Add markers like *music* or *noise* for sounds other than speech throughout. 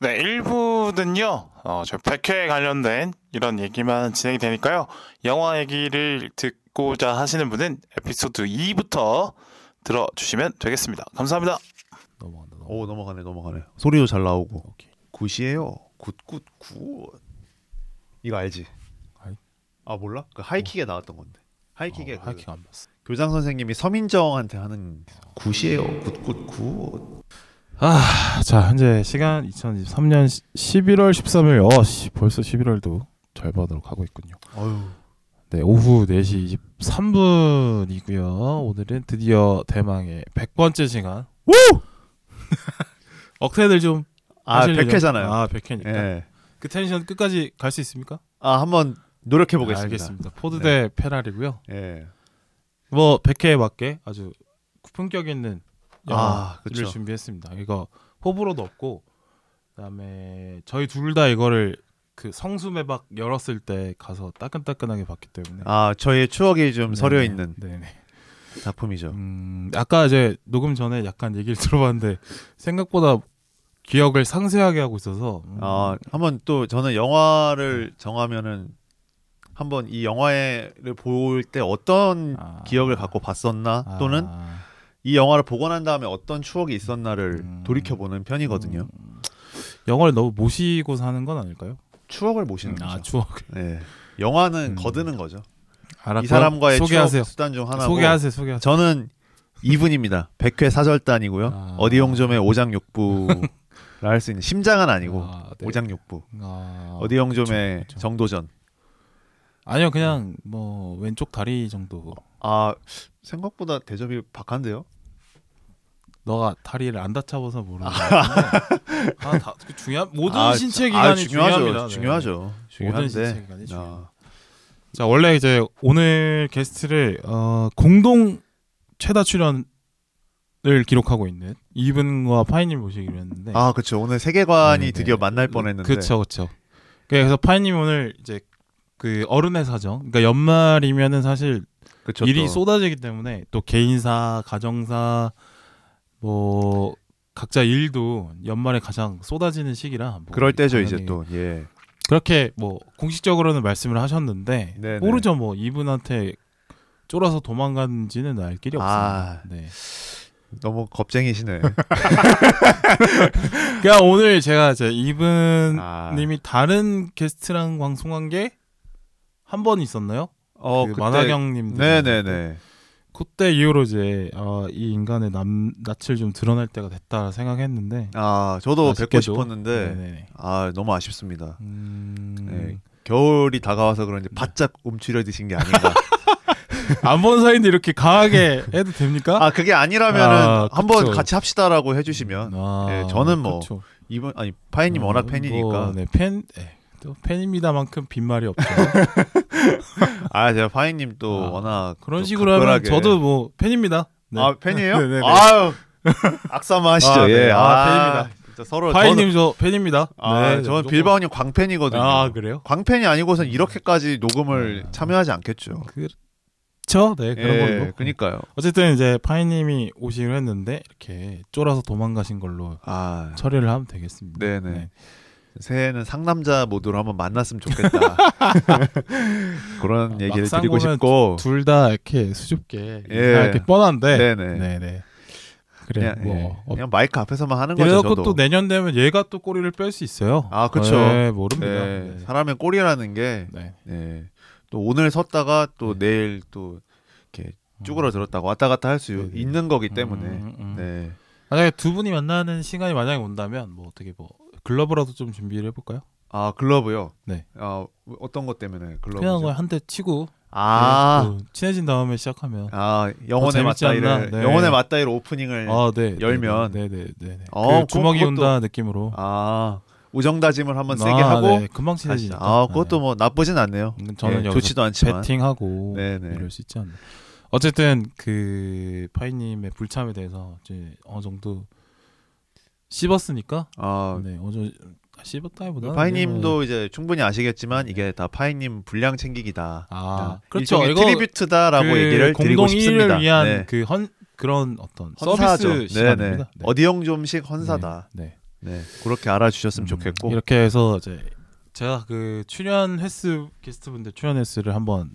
네, 1부는요, 어, 저 100회 관련된 이런 얘기만 진행이 되니까요. 영화 얘기를 듣고자 하시는 분은 에피소드 2부터 들어주시면 되겠습니다. 감사합니다. 넘어간다. 넘어간다. 오 넘어가네 넘어가네. 소리도 잘 나오고. 오케이. 굿이에요. 굿 굿 굿. 이거 알지? 아이. 아 몰라? 그 하이킥에 나왔던 건데. 하이킥에 어, 그 하이킥 안 봤어. 교장 선생님이 서민정한테 하는 굿이에요. 굿굿 굿. 아, 자 현재 시간 2023년 11월 13일. 어, 씨, 벌써 11월도 절반으로 가고 있군요. 어유. 네, 오후 4시 23분이고요. 오늘은 드디어 대망의 100번째 시간. 우! *laughs* 억세들 좀아 하실래요? 100회잖아요. 아, 100회니까. 예. 그 텐션 끝까지 갈 수 있습니까? 아 한번 노력해 보겠습니다. 알겠습니다. 포드 대 페라리고요. 예. 뭐 100회에 맞게 아주 품격 있는 아, 영화를 그쵸. 준비했습니다. 이거 호불호도 없고 그다음에 저희 둘 다 이거를 그 성수 매박 열었을 때 가서 따끈따끈하게 봤기 때문에 아 저의 추억이 좀 네, 서려 있는 네네. 작품이죠. 음, 아까 이제 녹음 전에 약간 얘기를 *laughs* 들어봤는데 생각보다 기억을 상세하게 하고 있어서 음, 아 한번 또 저는 영화를 정하면은 한번 이 영화를 볼 때 어떤 아, 기억을 갖고 봤었나 아, 또는 이 영화를 보고 난 다음에 어떤 추억이 있었나를 음. 돌이켜 보는 편이거든요. 음, 영화를 너무 모시고 사는 건 아닐까요? 추억을 모시는 아 거죠. 추억. 네. 영화는 음. 거드는 거죠. 알았고요. 이 사람과의 소개하세요. 추억 수단 중 하나고 소개하세요. 소개하세요. 저는 이분입니다. 백회 사절단이고요. 아. 어디영점의 오장육부라 할수 있는 심장은 아니고 아, 네. 오장육부. 아, 어디영점의. 정도전. 아니요 그냥 뭐 왼쪽 다리 정도 아 생각보다 대접이 박한데요. 너가 다리를 안 다쳐봐서 모르는 *laughs* 건데 아, 다, 그 중요한 모든 아, 신체 아, 기관이 중요하죠. 중요합니다. 네. 중요하죠. 모든 중요한데. 신체 기관이 중요. 아, 자 원래 이제 오늘 게스트를 어, 공동 최다 출연을 기록하고 있는 이분과 파이님 모시기로 했는데 아 그렇죠. 오늘 세계관이 네, 네. 드디어 만날 뻔했는데. 그렇죠 그렇죠. 그래서 파이님 오늘 이제 그 어른의 사정 그러니까 연말이면은 사실 그쵸, 일이 또. 쏟아지기 때문에 또 개인사, 가정사 뭐 각자 일도 연말에 가장 쏟아지는 시기라 뭐 그럴 때죠 이제 또 예. 그렇게 뭐 공식적으로는 말씀을 하셨는데 네네. 모르죠 뭐 이분한테 쫄아서 도망갔는지는 알 길이 아. 없습니다. 네. 너무 겁쟁이시네. *laughs* 그냥 오늘 제가 이제 이분님이 아. 다른 게스트랑 방송한 게 한 번 있었나요? 어, 그 만화경님 네네네. 그때 이후로 이제 아, 이 인간의 남, 낯을 좀 드러낼 때가 됐다 생각했는데 아 저도 뵙고 아쉽게도. 싶었는데 네네네. 아 너무 아쉽습니다. 음... 네. 겨울이 다가와서 그런지 바짝 움츠려 드신 게 아닌가. *laughs* 안 본 사이인데 이렇게 강하게 해도 됩니까? 아 그게 아니라면은 아, 한번. 같이 합시다라고 해주시면 아, 예, 저는 뭐 그쵸. 이분 아니 파이님 어, 워낙 팬이니까 뭐, 네, 팬, 네, 또 팬입니다만큼 빈말이 없죠. *laughs* 아 제가 파이님 또 아, 워낙 그런 또 식으로 하면 각별하게- 저도 뭐 팬입니다. 네. 아 팬이에요? 네네네. *laughs* 아유 *laughs* 악사마 하시죠. 아, 네. 예. 아, 팬입니다. 진짜 서로 파이님 저 팬입니다. 아, 네, 저는 무조건. 빌바오님 광팬이거든요. 아 그래요? 광팬이 아니고선 이렇게까지 녹음을 아. 참여하지 않겠죠. 그렇죠. 네 그런 예, 걸로. 그니까요. 어쨌든 이제 파이님이 오시기로 했는데 이렇게 쫄아서 도망가신 걸로 아 처리를 하면 되겠습니다. 네네. 네. 새해는 상남자 모드로 한번 만났으면 좋겠다. *laughs* 그런 얘기를 막상 드리고 싶고. 둘 다 이렇게 수줍게 예. 이렇게 뻔한데. 네네. 네네. 그래 그냥, 뭐 예. 어, 그냥 마이크 앞에서만 하는 거죠. 저도. 또 내년 되면 얘가 또 꼬리를 뺄 수 있어요. 아, 그쵸. 네, 모릅니다. 네, 네. 사람의 꼴이라는 게 네. 네. 또 오늘 섰다가 또 내일 또 이렇게 쭈그러들었다가 왔다 갔다 할 수. 있는 거기 때문에. 음, 음. 네. 만약에 두 분이 만나는 시간이 만약에 온다면 뭐 어떻게 뭐 글러브라도 좀 준비를 해볼까요? 아 글러브요. 네. 아 어떤 것 때문에 글러브? 그냥 뭐한대 치고 아. 네, 또 친해진 다음에 시작하면 아 영혼의? 맞다이를 네. 영혼의 맞다이를 오프닝을 아, 아, 네, 열면. 네, 네, 네, 네. 어, 그 주먹이 그것도- 온다 느낌으로 우정다짐을 한번 세게 아, 하고 네, 금방 친해지니까. 아 그것도 뭐 나쁘진 않네요. 네. 저는 좋지도 않지만. 배팅하고 네네. 이럴 수 있지 않나. 어쨌든 그 파이님의 불참에 대해서 이제 어느 정도 씹었으니까 아 네, 어느 정도 씹었다기보다 파이님도 이제 충분히 아시겠지만 이게 다 파이님 분량 챙기기다. 아, 그렇죠. 트리뷰트다라고 그 얘기를 드리고 싶습니다. 1위를 위한 네. 그 헌 그런 어떤 헌사죠. 서비스 네네. 시간입니다. 네. 어디형 좀식 헌사다. 네. 네. 그렇게 알아주셨으면 음, 좋겠고. 이렇게 해서 이제 제가 그 출연 횟수 게스트분들 출연 횟수를 한번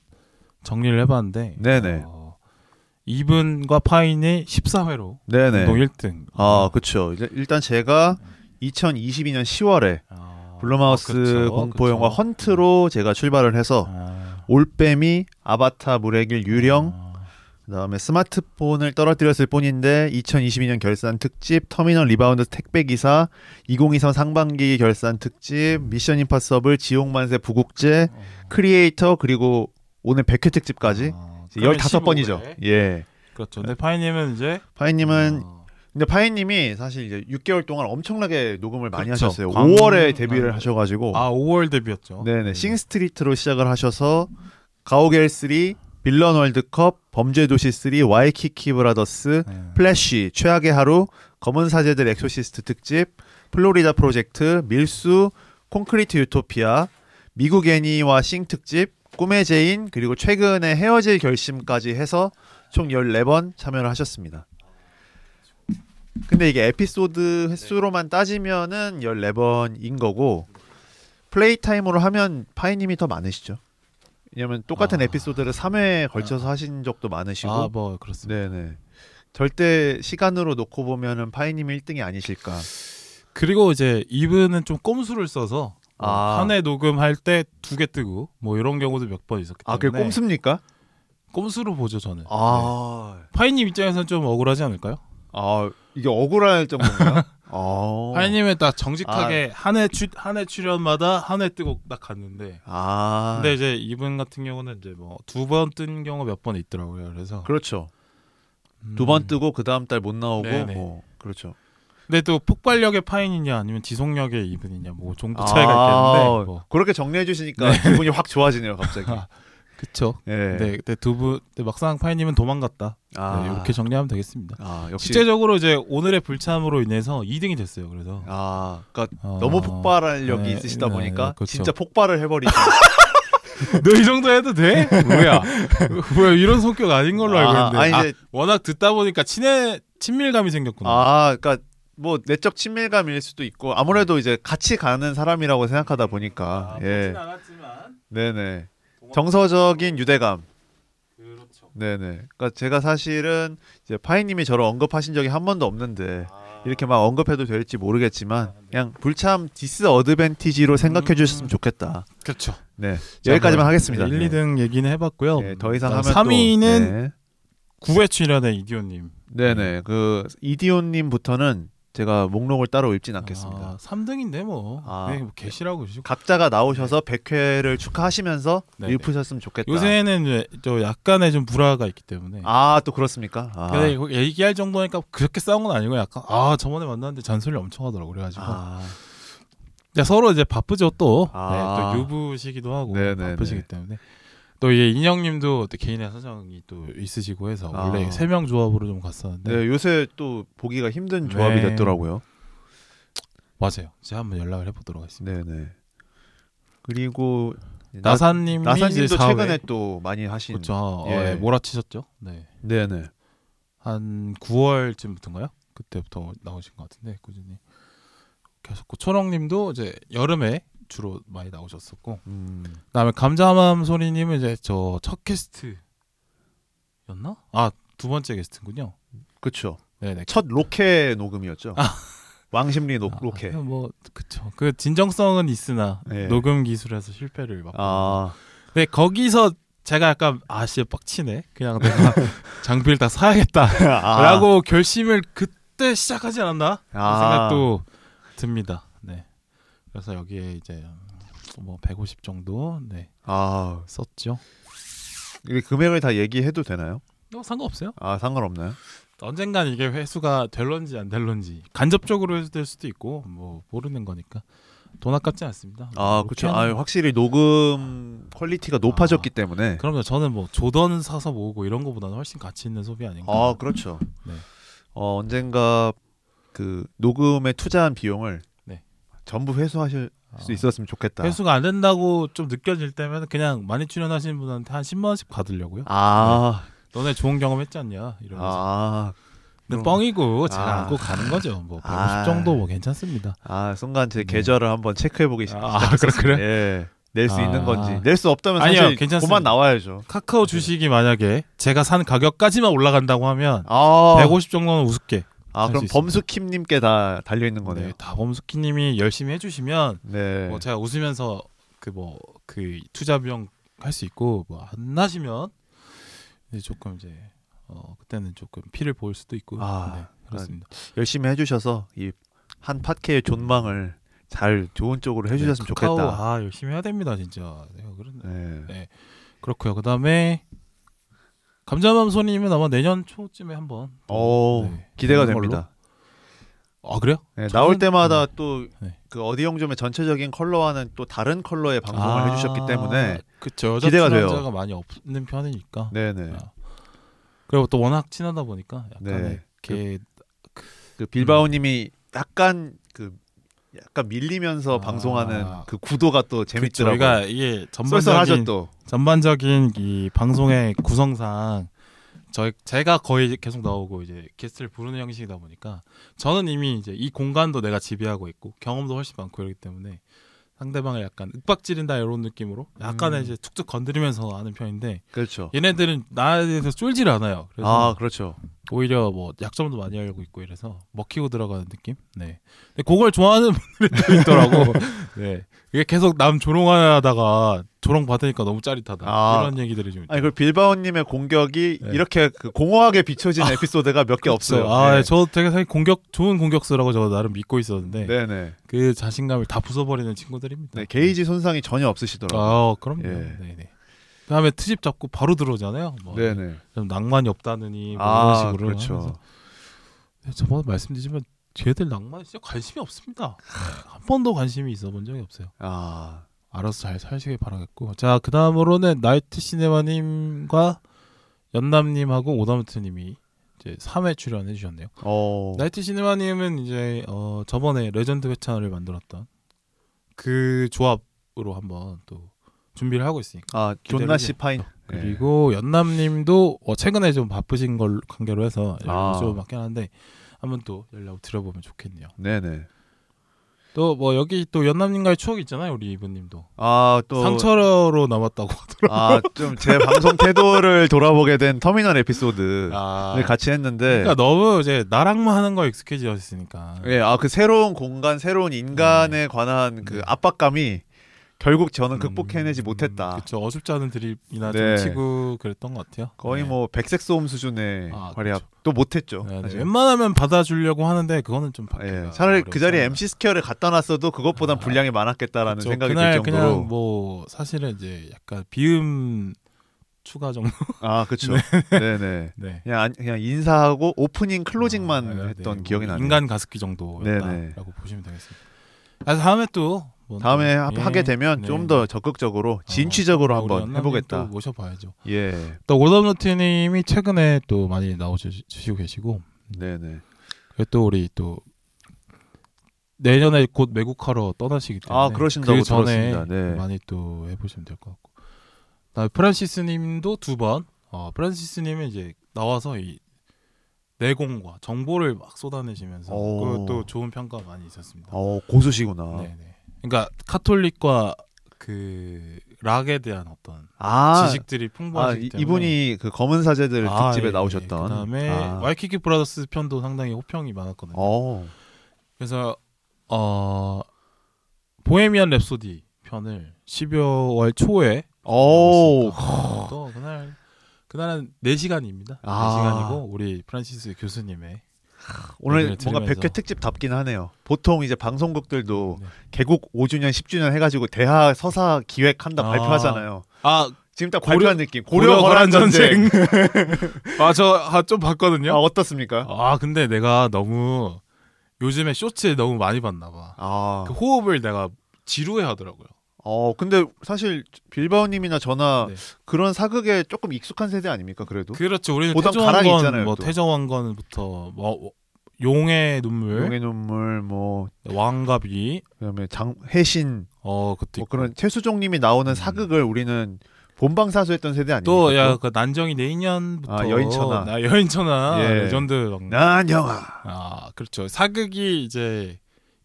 정리를 해봤는데 네네. 어, 이분과 파인이 14회로 네네. 공동 1등. 아, 그렇죠. 일단 제가 2022년 10월에 아, 블루마우스 아, 그쵸, 공포 영화 그쵸. 헌트로 제가 출발을 해서 아, 올빼미, 아바타 물의 길 유령, 아, 그다음에 스마트폰을 떨어뜨렸을 뿐인데 2022년 결산 특집, 터미널 리바운드 택배 기사, 2023 상반기 결산 특집, 미션 임파서블, 지옥 만세 부국제, 크리에이터 그리고 오늘 100회 특집까지 아, 15번이죠. 15회. 예. 그렇죠. 근데 파이님은 이제 파이님은 어, 근데 파이님이 사실 이제 6개월 동안 엄청나게 녹음을 많이 그렇죠. 하셨어요. 광- 5월에 데뷔를 아, 하셔가지고 아 5월 데뷔였죠. 네네 싱스트리트로 시작을 하셔서 가오갤 3, 빌런 월드컵, 범죄도시 3, 와이키키 브라더스, 네. 플래시, 최악의 하루, 검은 사제들 엑소시스트 특집, 플로리다 프로젝트, 밀수, 콘크리트 유토피아, 미국 애니와 싱 특집, 꿈의 제인, 그리고 최근에 헤어질 결심까지 해서 총 14번 참여를 하셨습니다. 근데 이게 에피소드 횟수로만 따지면은 14번인 거고 플레이 타임으로 하면 파이님이 더 많으시죠. 왜냐면 똑같은 아. 에피소드를 3회에 걸쳐서 하신 적도 많으시고 아 뭐 그렇습니다. 네네. 절대 시간으로 놓고 보면은 파이님이 1등이 아니실까. 그리고 이제 이분은 좀 꼼수를 써서 아. 한 회 녹음할 때 두 개 뜨고 뭐 이런 경우도 몇 번 있었기 아, 그게 때문에 꼼수입니까? 꼼수로 보죠 저는. 네. 아, 파이님 입장에서는 좀 억울하지 않을까요? 아 이게 억울할 정도인가요? *laughs* 아, 파이님은 딱 정직하게 한 회 한해 출연마다 한 해 뜨고 딱 갔는데. 아, 근데 이제 이분 같은 경우는 이제 뭐 두 번 뜬 경우 몇 번 있더라고요. 그래서 그렇죠. 음. 두번 뜨고 그 다음 달 못 나오고, 네네. 뭐 그렇죠. 근데 또 폭발력의 파인이냐 아니면 지속력의 이분이냐 뭐 정도 차이가 아, 있겠는데 뭐 그렇게 정리해 주시니까 기분이 확 좋아지네요, 갑자기. 아, *laughs* 그쵸. 예. 네, 근데 두분 막상 파인님은 도망갔다. 아, 네, 이렇게 정리하면 되겠습니다. 아, 역시. 실제적으로 이제 오늘의 불참으로 인해서 2등이 됐어요. 그래서 아, 그러니까 어, 너무 폭발력이 네, 있으시다 네, 보니까 그렇죠. 진짜 폭발을 해버리죠. *laughs* 너이 정도 해도 돼? 뭐야? *laughs* 뭐야 이런 성격 아닌 걸로 알고 있는데. 아, 아니 아, 이제 워낙 듣다 보니까 친해 친밀감이 생겼구나. 아, 그러니까 뭐 내적 친밀감일 수도 있고 아무래도 이제 같이 가는 사람이라고 생각하다 보니까 예, 아, 않았지만 네네 정서적인 유대감, 그렇죠. 네네. 그러니까 제가 사실은 이제 파이님이 저를 언급하신 적이 한 번도 없는데 아, 이렇게 막 언급해도 될지 모르겠지만 그냥 불참 disadvantage로 생각해 주셨으면 좋겠다. 그렇죠. 네 여기까지만 하겠습니다. 1, 2등 얘기는 해봤고요. 네, 더 이상 하면 3위는 또, 네. 9회 출연의 이디오님. 네네 그 이디온님부터는 제가 목록을 따로 읽진 않겠습니다. 아, 3등인데 뭐. 아. 그냥 뭐 계시라고 주시고. 각자가 나오셔서 100회를 축하하시면서 네네. 읊으셨으면 좋겠다. 요새는 저 약간의 좀 불화가 있기 때문에. 아 또 그렇습니까? 아. 근데 얘기할 정도니까 그렇게 싸운 건 아니고 약간 아 저번에 만났는데 잔소리 엄청 하더라고 그래 가지고 아, 근데 서로 이제 바쁘죠 또, 아. 네, 또 유부시기도 하고 네네네. 바쁘시기 때문에 또 이게 인형님도 또 개인의 사정이 또 있으시고 해서 아. 원래 세 명 조합으로 좀 갔었는데 네 요새 또 보기가 힘든 조합이 네. 됐더라고요. 맞아요 제가 한번 연락을 해보도록 하겠습니다 네네. 그리고 나, 나사님이 나사님도 이제 4회. 최근에 또 많이 하신. 그렇죠 어, 예. 예, 몰아치셨죠 네. 네네. 한 9월쯤부터인가요? 그때부터 나오신 것 같은데 꾸준히 계속 초롱님도 이제 여름에 주로 많이 나오셨었고 음, 그다음에 감자맘 소리님은 이제 저 첫 게스트였나? 아 두 번째 게스트군요. 그쵸. 네네. 첫 로케 녹음이었죠. 왕십리 노, 아, 로케. 뭐 그쵸. 그 진정성은 있으나 네. 녹음 기술에서 실패를 막. 아, 근데 거기서 제가 약간 아씨 빡치네. 그냥 내가 *laughs* 장비를 다 사야겠다라고 *laughs* 아, 결심을 그때 시작하지 않았나? 그 아. 생각도 듭니다. 네. 그래서 여기에 이제 뭐 150 정도 네 아, 썼죠. 이게 금액을 다 얘기해도 되나요? 어, 상관없어요. 아, 상관없나요? 언젠간 이게 회수가 될런지 안 될런지 간접적으로 회수될 수도 있고 뭐 모르는 거니까 돈 아깝지 않습니다. 아, 뭐 그렇죠. 아, 확실히 녹음 퀄리티가 높아졌기 때문에. 그럼요. 저는 뭐 조던 사서 모으고 이런 거보다는 훨씬 가치 있는 소비 아닌가. 아, 그렇죠. 네. 어, 언젠가 그 녹음에 투자한 비용을 네. 전부 회수하실 수 있었으면 좋겠다. 아. 회수가 안 된다고 좀 느껴질 때면 그냥 많이 출연하시는 분한테 한 10만 원씩 받으려고요. 아, 너네 좋은 경험 했지 않냐 이러면서. 아, 근데 그럼- 뻥이고 제가 아. 안고 가는 거죠. 뭐150 아. 정도 뭐 괜찮습니다. 아, 순간 제 네. 계좌를 한번 체크해 보기 시작. 아, 그래 그래? 예. 낼수 아. 있는 건지 낼 수 없다면 아니요, 사실 괜찮습니다. 그만 나와야죠. 카카오 주식이 만약에 제가 산 가격까지만 올라간다고 하면 아, 150 정도는 우습게. 아 그럼. 범수킴님께 다 달려 있는 거네요. 네, 다범스키님이 열심히 해주시면 네. 뭐 제가 웃으면서 그 뭐 그 투자 비용 할 수 있고 뭐안 나시면 이제 조금 이제 어 그때는 조금 피를 보일 수도 있고 아, 네, 그렇습니다. 열심히 해주셔서 이 한 팟캐의 존망을 잘 좋은 쪽으로 해주셨으면 네, 카카오, 좋겠다. 아 열심히 해야 됩니다 진짜. 내가 그런 네. 그렇고요. 그다음에 감자맘소님은 아마 내년 초쯤에 한번 또, 오 네, 어, 기대가 그런 걸로. 됩니다. 아 그래요? 네, 저는- 나올 때마다 또 네. 그 어디 영점의 전체적인 컬러와는 또 다른 컬러의 방송을 아, 해주셨기 때문에 그쵸 기대가 돼요. 출연자가 많이 없는 편이니까. 네네 아, 그리고 또 워낙 친하다 보니까 약간의 네. 이렇게 그 빌바오님이 약간 그 약간 밀리면서 아. 방송하는 그 구도가 또 재밌더라고요. 저희가 이게 쏠쏠하죠 전반적인 또. 전반적인 이 방송의 구성상 저희 제가 거의 계속 나오고 이제 게스트를 부르는 형식이다 보니까 저는 이미 이제 이 공간도 내가 지배하고 있고 경험도 훨씬 많고 이러기 때문에 상대방을 약간 윽박지른다 이런 느낌으로 약간의 음. 이제 툭툭 건드리면서 하는 편인데 그렇죠. 얘네들은 나에 대해서 쫄질 않아요. 그래서 아 그렇죠. 오히려 뭐 약점도 많이 알고 있고 이래서 먹히고 들어가는 느낌. 네. 근데 그걸 좋아하는 *laughs* 분들이 또 있더라고. 네. 이게 계속 남 조롱하다가 조롱 받으니까 너무 짜릿하다. 아. 이런 얘기들이 좀. 아니 그 빌바오님의 공격이 네. 이렇게 그 공허하게 비춰진 에피소드가 몇 개 없어요. 아, 네. 저 되게 사실 공격 좋은 공격수라고 저 나름 믿고 있었는데 네네. 그 자신감을 다 부숴버리는 친구들입니다. 네, 게이지 손상이 전혀 없으시더라고요. 아, 그럼요. 예. 네네. 그다음에 트집 잡고 바로 들어오잖아요. 뭐 네네. 좀 낭만이 없다느니 뭐 아 이런 식으로 그렇죠. 저번에 말씀드리지만 걔들 낭만에 진짜 관심이 없습니다. 네, 한 번도 관심이 있어 본 적이 없어요. 아 알아서 잘 사시길 바라겠고. 자, 그 다음으로는 나이트 시네마님과 연남님하고 오다무트님이 이제 3회 출연해 주셨네요. 어. 나이트 시네마님은 이제 어, 저번에 레전드 회차를 만들었던 그 조합으로 한번 또 준비를 하고 있으니까. 아 존나 씨. 파인. 그리고 연남님도 어, 최근에 좀 바쁘신 걸 관계로 해서 아. 좀 맞긴 한데 한번 또 연락 드려보면 좋겠네요. 네. 네네. 또 뭐 여기 또 연남님과의 추억이 있잖아요, 우리 이분님도 아또 상처로 남았다고. 아좀 제 방송 태도를 돌아보게 된 터미널 에피소드를 아, 같이 했는데 그러니까 너무 이제 나랑만 하는 거 익숙해지셨으니까. 예, 아그 새로운 공간, 새로운 인간에 관한 그 네. 압박감이 결국 저는 음, 극복해내지 못했다. 그쵸 어줍지 않은 드립이나 네. 좀 치고 그랬던 것 같아요. 거의 네. 뭐 백색 소음 수준의 아, 활약도 못했죠. 네, 네. 웬만하면 받아주려고 하는데 그거는 좀 예, 차라리 그 자리에. MC 스퀘어를 갖다 놨어도 그것보단 아, 분량이 많았겠다라는 그쵸. 생각이 들 정도로. 그냥 뭐 사실은 이제 약간 비음 추가 정도. 아, 그렇죠. *laughs* 네, 네. 네. 그냥 안- 그냥 인사하고 오프닝 클로징만 아, 네, 했던 네. 기억이 뭐 나네요. 인간 가습기 정도였다라고 네, 네. 보시면 되겠습니다. 아, 다음에 또. 뭐 다음에 또, 하- 예. 하게 되면 네. 좀더 적극적으로 어, 진취적으로 우리 한번 해보겠다. 또 모셔봐야죠. 예, 또 오더노트님이 최근에 또 많이 나오시고 계시고 네, 네. 그리고 또 우리 또 내년에 곧 외국하러 떠나시기 때문에 아, 그러신다고 그 전에. 네. 많이 또 해보시면 될 것 같고. 나 프란시스님도 두 번. 어, 프란시스님은 이제 나와서 이 내공과 정보를 막 쏟아내시면서 오. 그것도 좋은 평가 많이 있었습니다. 어, 고수시구나. 네네. 그러니까 카톨릭과 그 락에 대한 어떤 아, 지식들이 아 풍부하시기 이, 때문에 이분이 그 검은 사제들 아, 특집에 예, 나오셨던. 예. 그다음에 아. 와이키키 브라더스 편도 상당히 호평이 많았거든요. 어, 그래서 어 보헤미안 랩소디 편을 12월 초에 오, 또 그날 그날은 4시간입니다. 아. 4시간이고 우리 프란시스 교수님의 오늘 뭔가 들으면서. 100회 특집 답긴 하네요. 보통 이제 방송국들도 네. 개국 5주년, 10주년 해가지고 대하 서사 기획한다 아. 발표하잖아요. 아 지금 딱 고려- 발표한 느낌. 고려 거란 전쟁. 전쟁. *laughs* 아저 좀 봤거든요. 아, 어떻습니까? 아 근데 내가 너무 요즘에 쇼츠에 너무 많이 봤나 봐. 아, 그 호흡을 내가 지루해 하더라고요. 어, 근데 사실 빌바오님이나 저나 네. 그런 사극에 조금 익숙한 세대 아닙니까? 그래도. 그렇죠. 우리는 있잖아요, 뭐 또. 태조왕건부터 뭐 용의 눈물, 용의 눈물 뭐 왕갑이, 그다음에 장 해신 어 그것도 뭐. 그런 최수종님이 나오는 사극을 우리는 본방사수했던 세대 아니에요? 또야 그 난정이 내년부터 아, 여인천하. 나 여인천하 예. 레전드 막- 난 영화. 아 그렇죠 사극이 이제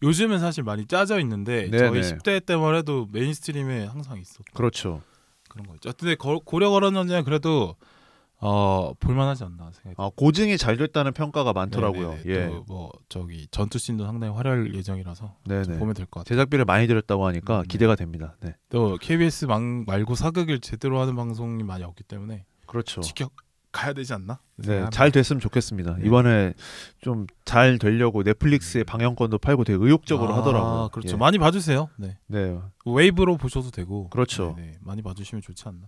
요즘은 사실 많이 짜져 있는데 네네. 저희 10대 때만 해도 mainstream에 항상 있었던 그렇죠. 그런 거죠. 근데 거- 고려거란전 그래도 어 볼만하지 않나 생각이. 아, 고증이 잘 됐다는 평가가 많더라고요. 예. 또 뭐 저기 전투 씬도 상당히 화려할 예정이라서 좀 네네. 보면 될 것 같아요. 제작비를 많이 들였다고 하니까 네. 기대가 됩니다. 네. 또 KBS 망, 말고 사극을 제대로 하는 방송이 많이 없기 때문에 그렇죠. 지켜 가야 되지 않나? 네, 잘 됐으면 좋겠습니다. 네. 이번에 좀 잘 되려고 넷플릭스에 방영권도 팔고 되게 의욕적으로 아, 하더라고요. 그렇죠. 예. 많이 봐주세요. 네. 네. 웨이브로 보셔도 되고. 그렇죠. 네, 네. 많이 봐주시면 좋지 않나.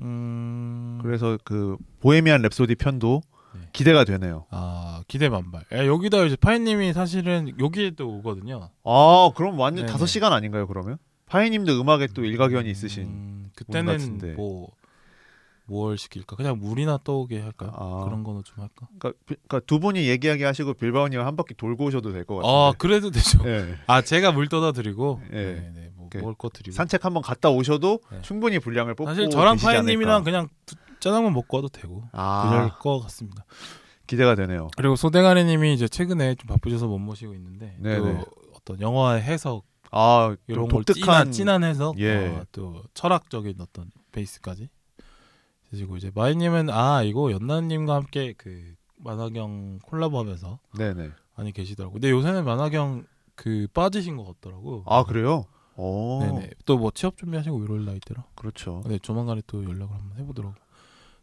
음. 그래서 그 보헤미안 랩소디 편도 네. 기대가 되네요. 아 기대 만발. 야, 여기다 이제 파이님이 사실은 여기에 또 오거든요. 아, 그럼 완전. 다섯 시간 아닌가요? 그러면 파이님도 음악에 또 일가견이 있으신. 음. 그때는 뭐. 뭘 시킬까? 그냥 물이나 떠오게 할까요? 아. 그런 거는 좀 할까? 그러니까, 비- 그러니까 두 분이 얘기하게 하시고 빌바오님 한 바퀴 돌고 오셔도 될것아 같은데. 그래도 되죠. 예. 아 제가 물 떠다 드리고. 예. 네, 네. 뭐그 먹을 거 드리고. 산책 한번 갔다 오셔도 네. 충분히 분량을 뽑고 사실 저랑 파이님이랑. 그냥 두- 짜장면 먹고 와도 되고. 아, 그럴 것 같습니다. 기대가 되네요. 그리고 소대가리님이 이제 최근에 좀 바쁘셔서 못 모시고 있는데 네네. 또 어떤 영화의 해석 아, 이런 독특한 찐한, 찐한 해석 예. 어, 또 철학적인 어떤 베이스까지 그리고 이제 마이님은 아 이거 연나님과 함께 그 만화경 콜라보하면서 네네. 많이 계시더라고. 근데 요새는 만화경 그 빠지신 것 같더라고. 아 그래요? 오, 네네. 또뭐 취업 준비하시고 이럴 나이더라. 그렇죠. 네 조만간에 또 연락을 한번 해보도록.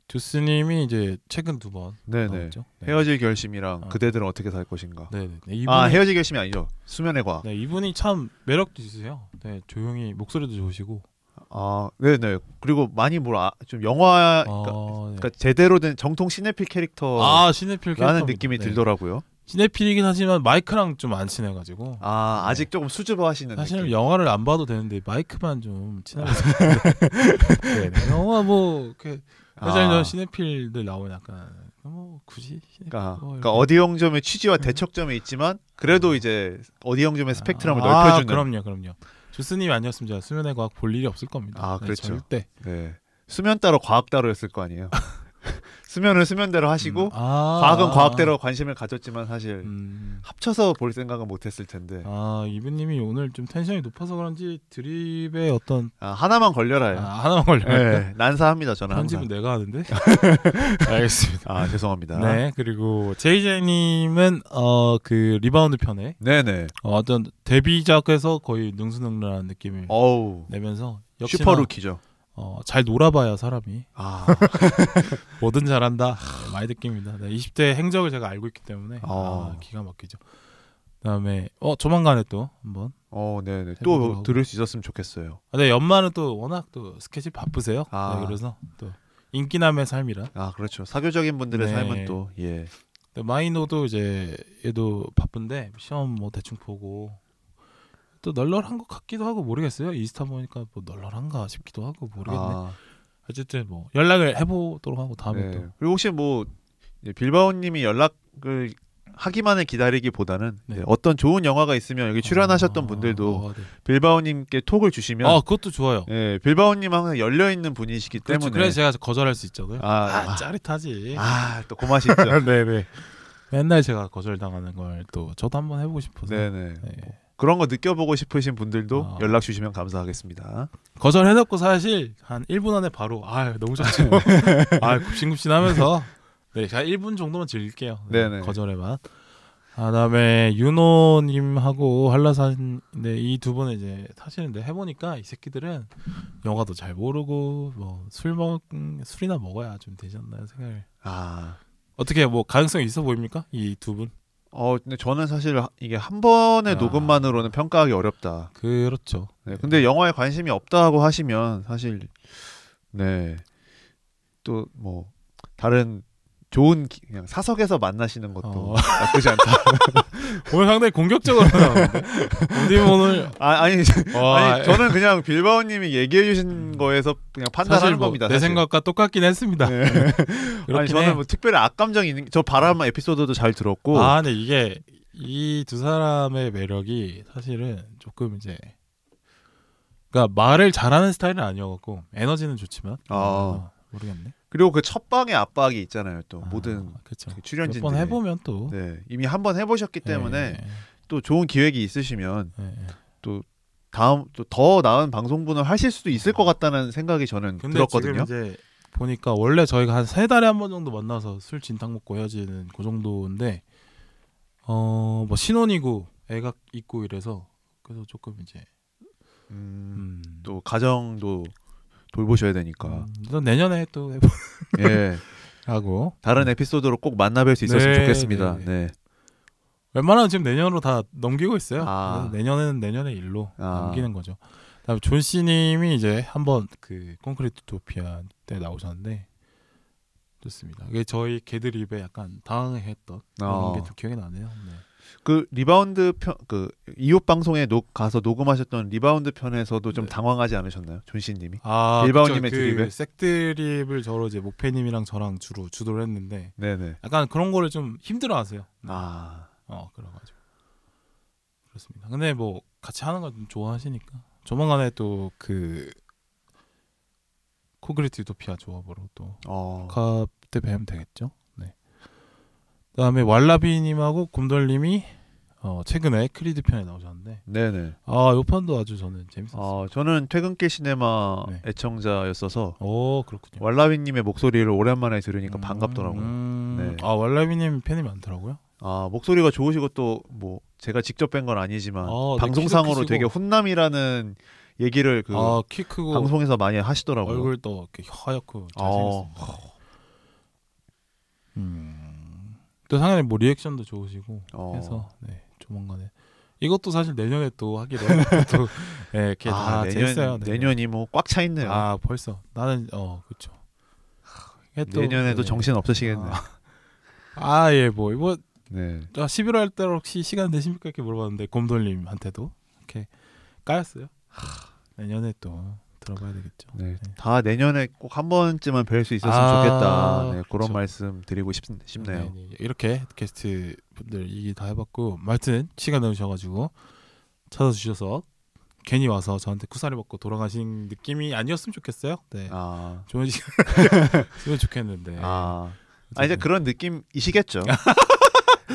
주스님이 이제 최근 두번 네네. 나왔죠. 네. 헤어질 결심이랑 아. 그대들은 어떻게 살 것인가. 네네. 네, 이분이 아 헤어질 결심이 아니죠. 수면의 과학. 네, 이분이 참 매력도 있으세요. 네, 조용히 목소리도 좋으시고. 아 네네. 그리고 많이 뭘좀 영화 그러니까, 아, 네. 그러니까 제대로 된 정통 시네필 캐릭터라는 아, 시네필 캐릭터 느낌이 네. 들더라고요. 시네필이긴 하지만 마이크랑 좀 안 친해가지고. 아 네. 아직 조금 수줍어하시는 사실 느낌. 영화를 안 봐도 되는데 마이크만 좀 친하게. *laughs* 네, 네. 영화 뭐 이렇게 사실 아. 저 시네필들 나오면 약간 뭐 굳이 그러니까, 뭐 그러니까 이렇게. 어디 영점의 취지와 대척점이 있지만 그래도 이제 어디 영점의 스펙트럼을 아, 넓혀주는. 그럼요, 그럼요. 주스님이 아니었으면 제가 수면의 과학 볼 일이 없을 겁니다. 아, 네, 그렇죠. 절대. 네. 수면 따로 과학 따로였을 거 아니에요. *laughs* 수면은 수면대로 하시고 음, 아, 과학은 아, 과학대로 관심을 가졌지만 사실 음. 합쳐서 볼 생각은 못했을 텐데 아 이븐님이 오늘 좀 tension이 높아서 그런지 드립의 어떤 아, 하나만 걸려라요. 아, 하나만 걸려요. 네, 난사합니다 저는 편집은 항상. 내가 하는데. *laughs* 알겠습니다. 아 죄송합니다. 네 그리고 제이제님은 어 그 리바운드 편에 네네. 어, 어떤 데뷔작에서 거의 능수능란한 느낌을 어우 내면서 super rookie죠. 어, 잘 놀아봐야 사람이 아 *laughs* 뭐든 잘한다 네, 많이 느낍니다. 네, 20대 행적을 제가 알고 있기 때문에 어. 아, 기가 막히죠. 그다음에 어 조만간에 또 한번 어, 네네. 해보도록 또 하고. 들을 수 있었으면 좋겠어요. 아, 네, 연말은 또 워낙 또 스케줄 바쁘세요. 아. 네, 그래서 또 인기남의 삶이라. 아 그렇죠. 사교적인 분들의 네. 삶은 또 예. 근데 마이노도 이제 얘도 바쁜데 시험 뭐 대충 보고 또 널널한 것 같기도 하고 모르겠어요. 인스타 보니까 뭐 널널한가 싶기도 하고 모르겠네. 아, 어쨌든 뭐 연락을 해보도록 하고 다음에 네. 또 그리고 혹시 뭐 빌바오님이 연락을 하기만을 기다리기보다는 네. 네, 어떤 좋은 영화가 있으면 여기 출연하셨던 아, 분들도 아, 네. 빌바오님께 톡을 주시면 아 그것도 좋아요. 예, 빌바오님 항상 열려 있는 분이시기 그렇죠. 때문에 그래서 제가 거절할 수 있잖아요. 아, 아, 아. 짜릿하지. 아, 또 고마시죠. 네네. *laughs* 맨날 제가 거절당하는 걸 또 저도 한번 해보고 싶어서. 네네. 네. 그런 거 느껴보고 싶으신 분들도 아. 연락 주시면 감사하겠습니다. 거절해놓고 사실 한 1분 안에 바로 아 너무 좋죠. *laughs* 아 굽신굽신하면서 네 제가 1분 정도만 즐길게요. 네, 네네. 거절의 맛. 아, 그다음에 윤호님하고 한라산 네, 이두 분은 이제 사실은데 해보니까 이 새끼들은 영화도 잘 모르고 뭐 술 먹 술이나 먹어야 좀 되지 않나 생각을. 아, 어떻게 뭐 가능성이 있어 보입니까 이 두 분? 어, 근데 저는 사실 이게 한 번의 아. 녹음만으로는 평가하기 어렵다. 그렇죠. 네, 근데 영화에 관심이 없다고 하시면 사실 네. 또 뭐 다른 좋은 기- 그냥 사석에서 만나시는 것도 어. 나쁘지 않다. *laughs* 오늘 상당히 공격적으로 나오는데 오늘 아, 아니, 와, 아니 저는 그냥 빌바오님이 얘기해 주신 거에서 그냥 판단하는 뭐 겁니다. 내 사실. 생각과 똑같긴 했습니다. 네. *laughs* 아니 저는 해. 뭐 특별히 악감정이 있는 저 바람 에피소드도 잘 들었고 아, 근데 이게 이 두 사람의 매력이 사실은 조금 이제 그러니까 말을 잘하는 스타일은 아니어갖고 에너지는 좋지만 아. 어, 모르겠네. 그리고 그 첫 방의 압박이 있잖아요. 또 모든 그렇죠. 그 출연진들이. 몇번 해보면 또 네, 이미 한 번 해보셨기 때문에 예, 또 좋은 기획이 있으시면 예, 예. 다음 또 더 나은 방송분을 하실 수도 있을 것 같다는 생각이 저는 근데 들었거든요. 지금 이제 보니까 원래 저희가 한 세 달에 한 번 정도 만나서 술 진탕 먹고 헤어지는 그 정도인데 어 뭐 신혼이고 애가 있고 이래서 그래서 조금 이제 음, 음, 또 가정도 돌보셔야 되니까. 음, 일단 내년에 또 해보 *laughs* 예. 하고 다른 에피소드로 꼭 만나뵐 수 있었으면 네, 좋겠습니다. 네, 네. 웬만하면 지금 내년으로 다 넘기고 있어요. 아. 내년에는 내년의 일로 아. 넘기는 거죠. 그다음에 존 씨님이 이제 한번 그 콘크리트 토피아 때 나오셨는데 좋습니다. 이게 저희 개드립에 약간 당황했던 그런 아. 게 좀 기억이 나네요. 네. 그 리바운드 편, 그 이웃 방송에 녹 가서 녹음하셨던 리바운드 편에서도 좀 네. 당황하지 않으셨나요, 존씨님이? 아, 그쵸. 그 드립에? 색드립을 저로 이제 목패님이랑 저랑 주로 주도를 했는데 네네. 약간 그런 거를 좀 힘들어하세요. 아, 어 그래가지고 그렇습니다. 근데 뭐 같이 하는 거 좀 좋아하시니까 조만간에 또 그 코그리트 유토피아 조합으로 또 어, 그때 뵈면 되겠죠. 네. 그다음에 왈라비님하고 곰돌님이 어 최근에 크리드 편에 나오셨는데 네네. 아 요 편도 아주 저는 재밌었어요. 어, 저는 퇴근길 시네마 네. 애청자였어서 오 그렇군요. 왈라비님의 목소리를 오랜만에 들으니까 반갑더라고요. 음, 네. 아 왈라비님 팬이 많더라고요. 아 목소리가 좋으시고 또 뭐 제가 직접 뵌건 아니지만 아, 네, 방송상으로 되게. 훈남이라는 얘기를 그 아 키 크고 방송에서 많이 하시더라고요. 얼굴도 이렇게 하얗고 어. 잘생겼습니다. 음. 또 상당히 뭐 리액션도 좋으시고 어. 해서 네 조만간에 이것도 사실 내년에 또 하기로 *laughs* 또 네, 이렇게 다 아, 재밌어요. 내년, 내년이 뭐 꽉 차 있네요. 아 벌써 나는 어 그렇죠. 또, 내년에도 네. 정신 없으시겠네. 아예뭐 이거 네. 아, 11월 달 혹시 시간 되십니까 이렇게 물어봤는데 곰돌님한테도 이렇게 까였어요. 내년에 또 들어봐야 되겠죠. 네. 다 내년에 꼭 한 번쯤은 뵐 수 있었으면 아, 좋겠다. 네, 그런 그쵸. 말씀 드리고 싶, 싶네요. 네, 네. 이렇게 게스트 분들 얘기 다 해봤고 말튼 시간 내주셔가지고 찾아주셔서 괜히 와서 저한테 쿠사리 먹고 돌아가신 느낌이 아니었으면 좋겠어요. 네, 아, 좋은 시간 *laughs* 쓰면 좋겠는데. 아, 아 이제. 그런 느낌이시겠죠. *laughs*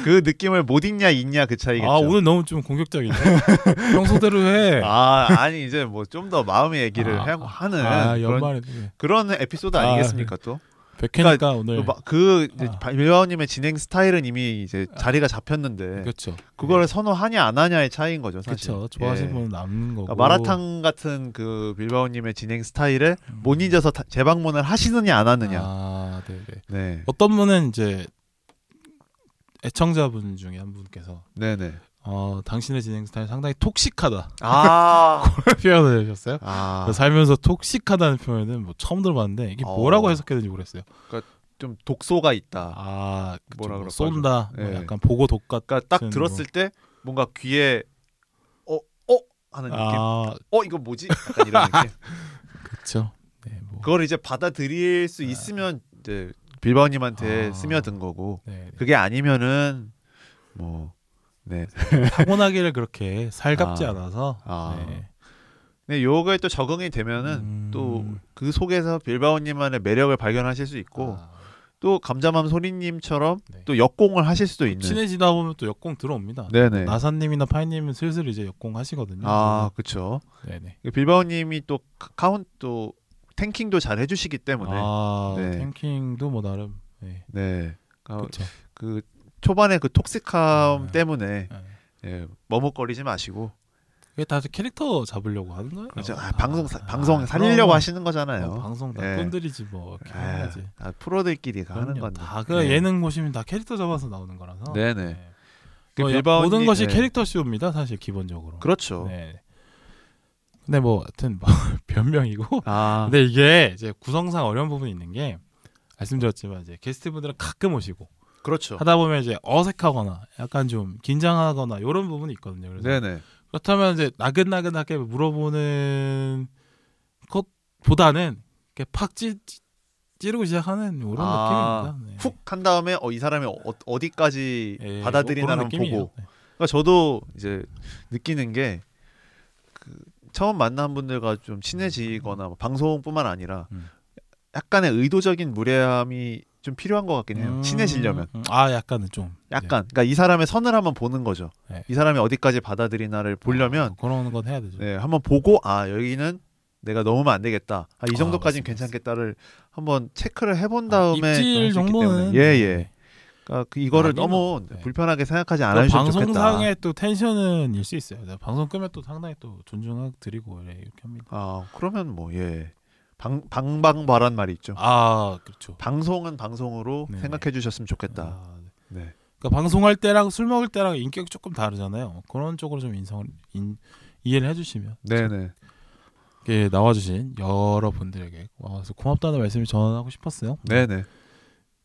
그 느낌을 못 잊냐 잊냐 그 차이겠죠. 아 오늘 너무 좀 공격적이네. *laughs* 평소대로 해. 아, 아니 이제 뭐 좀 더 마음의 얘기를 아, 해- 하는 아, 그런, 그런 에피소드 아, 아니겠습니까 또? 백회니까 오늘 그, 마- 그 이제 아. 빌바오님의 진행 스타일은 이미 이제 자리가 잡혔는데 그렇죠. 그거를 선호하냐 안 하냐의 차이인 거죠 사실. 그렇죠. 좋아하시는 예. 분은 남는 거고. 그러니까 마라탕 같은 그 빌바오님의 진행 스타일에 음. 못 잊어서 다- 재방문을 하시느냐 안 하느냐. 아, 네네. 네, 어떤 분은 이제 애청자분 중에 한 분께서 네네. 어 당신의 진행 스타일 상당히 톡식하다 아, *laughs* 표현을 해주셨어요. 아, 그래서 살면서 톡식하다는 표현은 뭐 처음 들어봤는데 이게 어. 뭐라고 해석해야 되는지 모르겠어요. 좀 독소가 있다. 아 뭐라 뭐라 그럴까 쏜다. 뭐 예. 약간 보고 독같. 그러니까 딱 뭐. 들었을 때 뭔가 귀에 어, 어 하는 느낌. 아 어 이거 뭐지? 약간 이런 느낌. *laughs* 그렇죠. 네, 뭐. 그걸 이제 받아들일 수 있으면 이제 빌바오님한테 아. 스며든 거고 네, 네. 그게 아니면은 뭐 네. *laughs* 타고나기를 그렇게 살갑지 아. 않아서. 아. 네. 근데 요거에 또 적응이 되면은 음. 또그 속에서 빌바오님만의 매력을 발견하실 수 있고 아, 또 감자맘 소리님처럼 네. 또 역공을 하실 수도 있는. 친해지다 보면 또 역공 들어옵니다. 네네. 나사님이나 파이님은 슬슬 이제 역공 하시거든요. 아 그렇죠. 네네. 빌바오님이 또 카- 카운터 또 tanking도 잘 해주시기 때문에 아 네. tanking도 뭐 나름. 네. 네. 아. 그 초반에 그 toxic함 아. 때문에 네. 예, 머뭇거리지 마시고 그게 다 캐릭터 잡으려고 하는 거예요. 그렇죠. 아, 아, 방송 사- 아, 방송 아, 살리려고 하시는 거잖아요. 어, 방송 다 예. 꾼들이지 뭐 이렇게 아. 아, 프로들끼리 가 하는. 건데. 다그 네. 예능 보시면 다 캐릭터 잡아서 나오는 거라서. 네네. 네. 그뭐 빌바오님- 모든 것이 네. 캐릭터 쇼입니다. 사실 기본적으로. 그렇죠. 네. 근데 뭐 하여튼 뭐 *laughs* 변명이고. 아, 근데 이게 이제 구성상 어려운 부분이 있는 게 말씀드렸지만 이제 게스트분들은 가끔 오시고 그렇죠. 하다 보면 이제 어색하거나 약간 좀 긴장하거나 이런 부분이 있거든요. 그래서 네네. 그렇다면 이제 나긋나긋하게 물어보는 것보다는 이렇게 팍 찌, 찌- 찌르고 시작하는 이런 아, 느낌입니다. 네. 훅한 다음에 어, 이 사람이 어, 디까지 예, 받아들이나를. 보고. 네. 그러니까 저도 이제 느끼는 게 그, 처음 만난 분들과 좀 친해지거나 뭐 방송뿐만 아니라 음. 약간의 의도적인 무례함이 좀 필요한 것 같긴 해요. 음, 친해지려면. 음, 아 약간은 좀 약간 그러니까 이 사람의 선을 한번 보는 거죠. 네. 이 사람이 어디까지 받아들이나를 보려면 어, 그런 건 해야 되죠. 네, 한번 보고 아 여기는 내가 넘으면 안 되겠다. 아, 이 아, 정도까지는 맞습니다. 괜찮겠다를 한번 체크를 해본 다음에 아, 또 입질 정도는 때문에. 예 예. 그러니까 그 이거를 아니면, 너무 네. 불편하게 생각하지 또 않으셨으면 좋겠다. 방송상의 또 텐션은 일 수 있어요. 내가 방송 끄면 또 상당히 또 존중하고 드리고 예, 이렇게 합니다. 아 그러면 뭐 예. 방 방방바란 말이 있죠. 아 그렇죠. 방송은 방송으로 네. 생각해 주셨으면 좋겠다. 아, 네. 네. 그러니까 방송할 때랑 술 먹을 때랑 인격이 조금 다르잖아요. 그런 쪽으로 좀 인성을 인, 이해를 해주시면 네네. 이렇게 나와주신 여러 분들에게 와서 고맙다는 말씀을 전하고 싶었어요. 네네.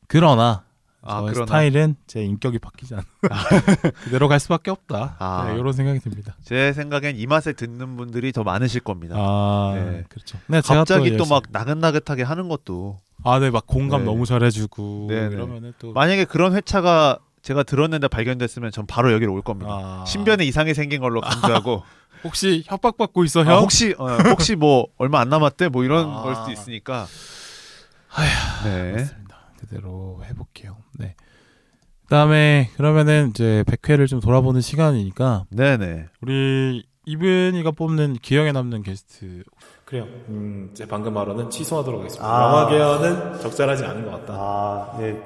그러나 아 저의 그러나 스타일은 제 인격이 바뀌지 않아 *laughs* 그대로 갈 수밖에 없다. 아. 네, 이런 생각이 듭니다. 제 생각엔 이 맛에 듣는 분들이 더 많으실 겁니다. 아 네. 그렇죠. 네, 갑자기 또 막 나긋나긋하게 하는 것도 아 네 막 공감 네. 너무 잘해주고 네네. 이러면은 또 만약에 그런 회차가 제가 들었는데 발견됐으면 전 바로 여기로 올 겁니다. 아. 신변에 이상이 생긴 걸로 간주하고 *laughs* 혹시 협박받고 있어 아, 형? 혹시 어, 혹시 뭐 얼마 안 남았대 뭐 이런 아. 걸 수도 있으니까 아휴, 네 맞습니다. 그대로 해볼게요. 네. 그다음에 그러면은 이제 100회를 좀 돌아보는 시간이니까 네네 우리 이분이가 뽑는 기억에 남는 게스트 그래요. 음, 제 방금 말로는 취소하도록 하겠습니다. 아. 영화계와는 적절하지 않은 것 같다. 아네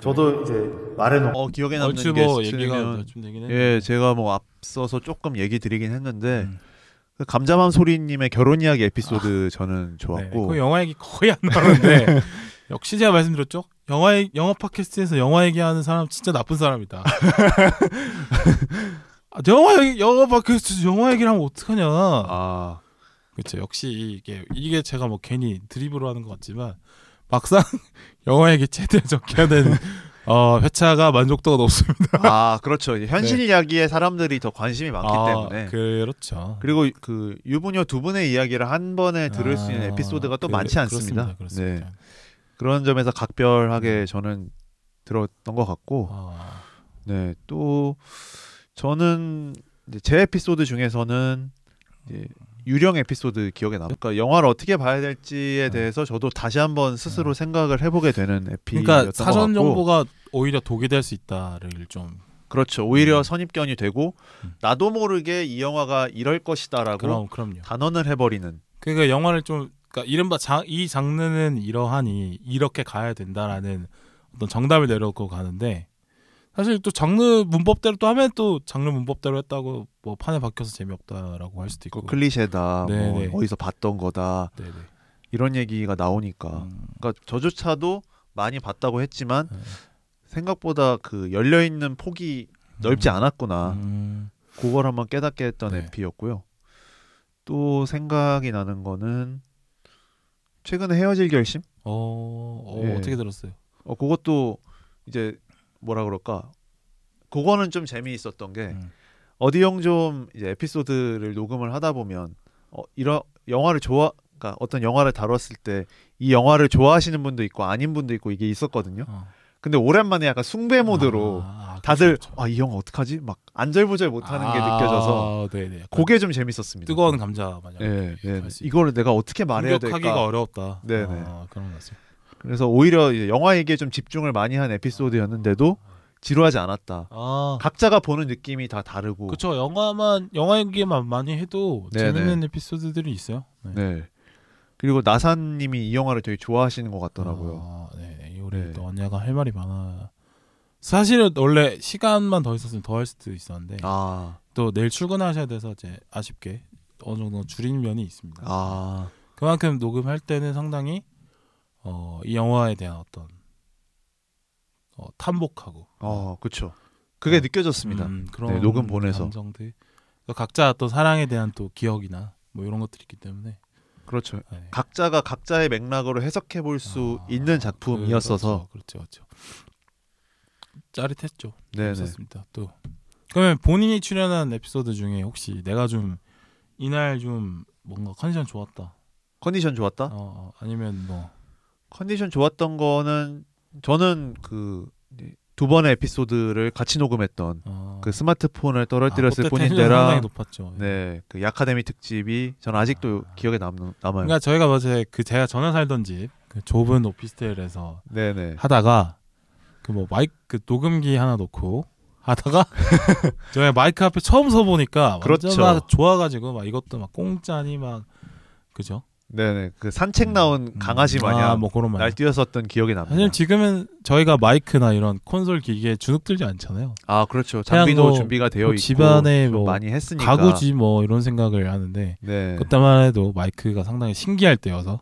저도 이제 말해놓은 어 기억에 남는 얼추 뭐 얘기가 좀 되긴 했는데 예 제가 뭐 앞서서 조금 얘기 드리긴 했는데 음. 그 감자맘 소리님의 결혼 이야기 에피소드 저는 네, 좋았고 그 영화 얘기 거의 안 나오는데 *laughs* 역시 제가 말씀드렸죠. 영화 영화 팟캐스트에서 영화 얘기하는 사람 진짜 나쁜 사람이다. *laughs* 아, 영화 얘기 영화 팟캐스트 영화 얘기를 하면 어떡하냐. 아 그렇죠. 역시 이게 이게 제가 뭐 괜히 드리블을 하는 것 같지만 막상 *laughs* 영화 얘기 최대한 적게 하는 *laughs* 어, 회차가 만족도가 높습니다. 아 그렇죠 이제 현실 이야기에 사람들이 더 관심이 많기 아, 때문에 그렇죠. 그리고 그 유부녀 두 분의 이야기를 한 번에 들을 수 있는 아, 에피소드가 또 그- 많지 않습니다. 그렇습니다. 그렇습니다. 네. 그런 점에서 각별하게 저는 들었던 것 같고, 아, 네, 또 저는 이제 제 에피소드 중에서는 유령 에피소드 기억에 남아요. 그러니까 영화를 어떻게 봐야 될지에 네. 대해서 저도 다시 한번 스스로 생각을 해보게 되는 에피였던 그러니까 것 사전 같고, 정보가 오히려 독이 될 수 있다를 좀 그렇죠. 오히려 음. 선입견이 되고 음. 나도 모르게 이 영화가 이럴 것이다라고 그럼. 단언을 해버리는. 그러니까 영화를 좀 그러니까 이른바 자, 이 장르는 이러하니 이렇게 가야 된다라는 어떤 정답을 내려놓고 가는데 사실 또 장르 문법대로 또 하면 또 장르 문법대로 했다고 뭐 판에 박혀서 재미없다라고 할 수도 그 있고. 클리셰다, 네, 뭐 네. 어디서 봤던 거다 네네. 이런 얘기가 나오니까. 음, 그러니까 저조차도 많이 봤다고 했지만 네. 생각보다 그 열려 있는 폭이 넓지 음. 않았구나. 음, 그걸 한번 깨닫게 했던 네. 에피였고요. 또 생각이 나는 거는 최근에 헤어질 결심? 어, 어 예. 어떻게 들었어요? 어 그것도 이제 뭐라 그럴까? 그거는 좀 재미있었던 게 음. 어디 형 좀 이제 에피소드를 녹음을 하다 보면 어 이런 영화를 좋아 그러니까 어떤 영화를 다뤘을 때 이 영화를 좋아하시는 분도 있고 아닌 분도 있고 이게 있었거든요. 어. 근데 오랜만에 약간 숭배 모드로 아, 아, 다들 그렇죠, 아이 영화 어떡하지? 막 안절부절 못하는 게 아, 느껴져서 네네. 그게 좀 재밌었습니다. 뜨거운 감자 마냥 예, 예. 할수 이거를 내가 어떻게 말해야 될까? 어려웠다. 네네. 아, 그런 거 같습니다. 그래서 오히려 영화 얘기에 좀 집중을 많이 한 에피소드였는데도 지루하지 않았다. 아, 각자가 보는 느낌이 다 다르고. 그렇죠. 영화만 영화 얘기만 많이 해도 네네. 재밌는 에피소드들이 있어요. 네. 네. 그리고 나사님이 이 영화를 되게 좋아하시는 것 같더라고요. 아, 네. 우리 네. 또 언니가 할 말이 많아. 사실은 원래 시간만 더 있었으면 더 할 수도 있었는데 아, 또 내일 출근하셔야 돼서 이제 아쉽게 어느 정도 줄인 면이 있습니다. 아, 그만큼 녹음할 때는 상당히 어, 이 영화에 대한 어떤 어, 탐복하고 어, 그쵸. 그게 어, 느껴졌습니다. 음, 그런 네, 녹음 보내서. 감정들 또 각자 또 사랑에 대한 또 기억이나 뭐 이런 것들이 있기 때문에 그렇죠. 네. 각자가 각자의 맥락으로 해석해 볼수 아, 있는 작품이었어서 그렇죠, 그렇죠. 그렇죠. 짜릿했죠. 네네. 재밌었습니다. 또 그러면 본인이 출연한 에피소드 중에 혹시 내가 좀 이날 좀 뭔가 컨디션 좋았다. 컨디션 좋았다. 어, 어, 아니면 뭐 컨디션 좋았던 거는 저는 그 두 번의 에피소드를 같이 녹음했던 어, 그 스마트폰을 떨어뜨렸을 아, 뿐인데라. 네, 그 야카데미 특집이 저는 아직도 기억에 남, 남아요. 그러니까 저희가 어제 그 제가 전에 살던 집 그 좁은 오피스텔에서 네네. 하다가 그 뭐 마이크 그 녹음기 하나 놓고 하다가 *laughs* 저희 마이크 앞에 처음 서 보니까 그렇죠. 완전 막 좋아가지고 막 이것도 막 공짜니 막 그죠? 네네. 그 산책 나온 강아지 마냥 아, 뭐 그런 말. 날뛰었었던 기억이 납니다. 사실 지금은 저희가 마이크나 이런 콘솔 기기에 주눅들지 않잖아요. 아 그렇죠. 장비도 뭐- 준비가 되어 뭐 있고 집안에 좀뭐 많이 했으니까 가구지 뭐 이런 생각을 하는데 네. 그때만 해도 마이크가 상당히 신기할 때여서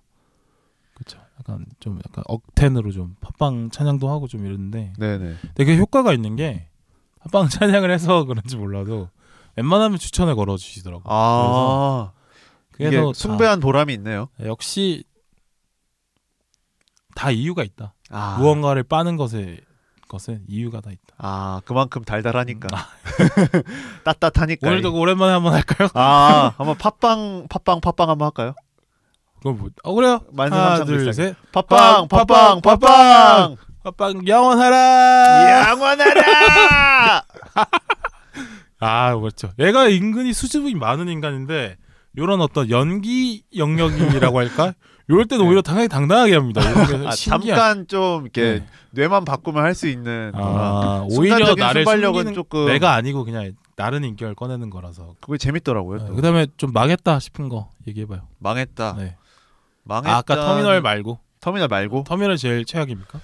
그렇죠. 약간 좀 약간 억텐으로 좀 팟빵 찬양도 하고 좀 이러는데 네네. 되게 효과가 있는 게 팟빵 *laughs* 찬양을 해서 그런지 몰라도 웬만하면 추천을 걸어 주시더라고요. 아 그래서 숭배한 보람이 있네요. 다- 역시 다 이유가 있다. 아, 무언가를 빠는 것에 것은 이유가 다 있다. 아 그만큼 달달하니까 아, *laughs* 따뜻하니까. 오늘도 오랜만에 한번 할까요? 아 한번 팟빵 팟빵 팟빵 한번 할까요? 그럼 뭐? 어 그래요. 만세 하나 삼창 둘 불사기. 셋. 팟빵 팟빵, 팟빵 팟빵, 영원하라. 양원하라. *laughs* 아 그렇죠. 얘가 은근히 수줍음이 많은 인간인데 요런 어떤 연기 영역이라고 할까? 요럴 때는 네. 오히려 당당히 당당하게 합니다. 아, 잠깐 좀 이렇게 네. 뇌만 바꾸면 할 수 있는 아, 오히려 나를 순발력은 조금 내가 아니고 그냥 다른 인격을 꺼내는 거라서. 그게 재밌더라고요. 또. 그 다음에 좀 망했다 싶은 거 얘기해봐요. 망했다. 네. 망했다. 아, 아까 터미널 말고 터미널 말고 터미널 제일 최악입니까?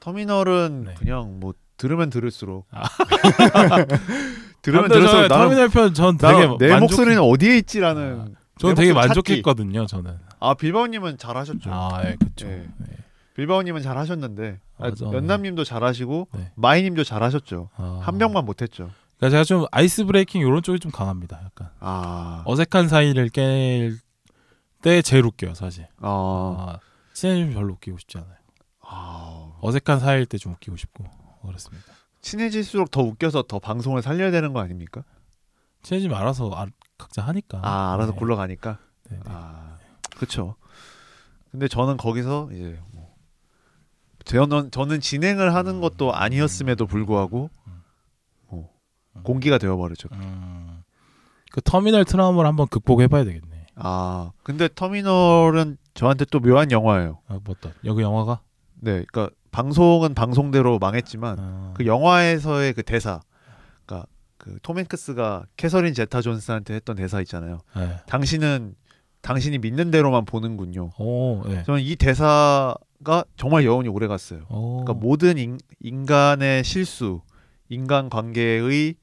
터미널은 네. 그냥 뭐 들으면 들을수록 아. *laughs* 들으면 저는 나는 터미널 편 전 되게 내 만족- 목소리는 어디에 있지라는 저는 내 되게. 만족했거든요. 저는. 아 빌바오님은 잘하셨죠. 아, 예, 그렇죠. 네. 네. 빌바오님은 잘하셨는데 아, 맞아. 연남님도 잘하시고 네. 마이님도 잘하셨죠. 아. 한 명만 못했죠. 그러니까 제가 좀 아이스 브레이킹 이런 쪽이 좀 강합니다. 약간 아, 어색한 사이를 깰 때 제일 웃겨요, 사실. 어, 아, 친해지면 별로 웃기고 싶지 않아요. 아, 어색한 사이일 때 좀 웃기고 싶고 그렇습니다. 친해질수록 더 웃겨서 더 방송을 살려야 되는 거 아닙니까? 친해지면 알아서 아- 각자 하니까. 아, 알아서 네. 굴러가니까. 네, 네. 아, 그렇죠. 근데 저는 거기서 이제 뭐 저는 저는 진행을 하는 것도 아니었음에도 불구하고 뭐 공기가 되어버렸죠. 음, 그 터미널 트라우마를 한번 극복해봐야 되겠네. 아, 근데 터미널은 저한테 또 묘한 영화예요. 아, 뭐 어떤 여기 영화가? 네, 그러니까 방송은 방송대로 망했지만 아, 그 영화에서의 그 대사, 그러니까 그톰 행크스가 캐서린 제타 존스한테 했던 대사 있잖아요. 네. 당신은 당신이 믿는 대로만 보는군요. 오, 네. 저는 이 대사가 정말 여운이 오래 갔어요. 오, 그러니까 모든 인, 인간의 실수, 인간 관계의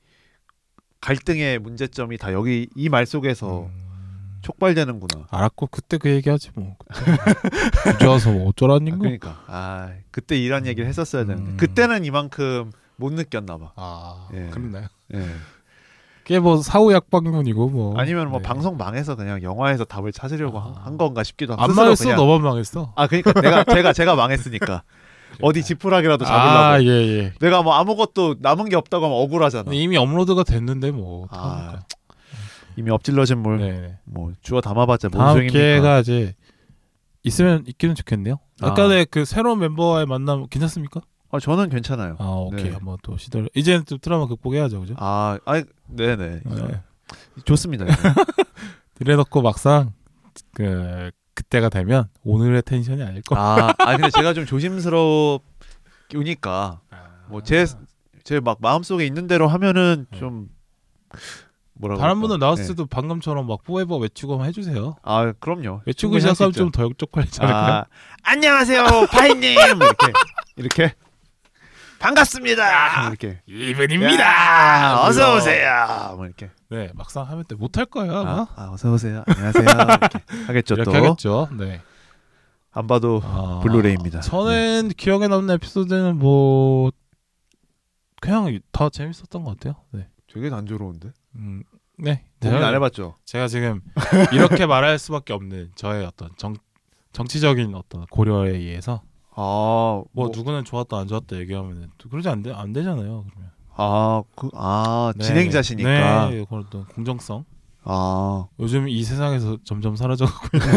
갈등의 문제점이 다 여기 이 말 속에서 음, 촉발되는구나. 알았고 그때 그 얘기하지 뭐. 와서 *laughs* 뭐 어쩌라는 아, 거. 그러니까 아 그때 이런 얘기를 했었어야 되는데 음. 그때는 이만큼 못 느꼈나 봐. 아, 예. 그렇나요? 예. 그게 뭐 사후 약방문이고 뭐. 아니면 뭐 네. 방송 망해서 그냥 영화에서 답을 찾으려고 한- 아. 한 건가 싶기도 하고 안 망했어, 그냥- 너만 망했어. 아 그러니까 내가 제가 제가 망했으니까 어디 지푸라기라도 잡으려고 아, 예, 예. 내가 뭐 아무것도 남은 게 없다고 하면 억울하잖아. 이미 업로드가 됐는데 뭐. 아, 어떡합니까? 이미 엎질러진 물 네. 뭐 주워 담아봤자 뭔 다음 소용입니까? 기회가 이제 있으면 있기는 좋겠네요. 아. 아까의 그 새로운 멤버와의 만남 괜찮습니까? 아, 저는 괜찮아요. 아 오케이 네. 한번 또 시도를 이제는 또 트라우마 극복해야죠 그죠? 아, 아, 네네. 네. 좋습니다. 이거. 이래놓고 *laughs* 막상 그 그때가 되면 오늘의 텐션이 아닐 거. 아, 아 근데 제가 좀 조심스러우니까 뭐 제 제 막 마음속에 있는 대로 하면은 네. 좀 뭐라고 다른 할까? 분들 나왔을 네. 때도 방금처럼 막 포에버 외치고 한번 해주세요. 아, 그럼요. 외치고 시작하면 있죠. 좀더 쪽팔리지 않을까요? 아, 안녕하세요, 파이님 *laughs* 이렇게 이렇게 반갑습니다. 이렇게 이븐입니다. 야, 어서. 오세요. 뭐 이렇게 네 막상 하면 또 못할 거예요. 아, 아, 어서 오세요. 안녕하세요. 이렇게 하겠죠 이렇게 또. 하겠죠. 네. 안 봐도 아, 블루레이입니다. 네. 저는 기억에 남는 에피소드는 뭐 그냥 다 재밌었던 것 같아요. 네. 되게 단조로운데. 음, 네. 고민 안 해봤죠. 제가 지금 이렇게 말할 수밖에 없는 저의 어떤 정 정치적인 어떤 고려에 의해서 아, 뭐, 누구는 좋았다 안 좋았다 얘기하면은 또 그러지 안, 되, 안 되잖아요. 그러면 아, 그, 아 네. 진행자시니까. 네, 그런 어떤 공정성. 아, 요즘 이 세상에서 점점 사라져가고 있는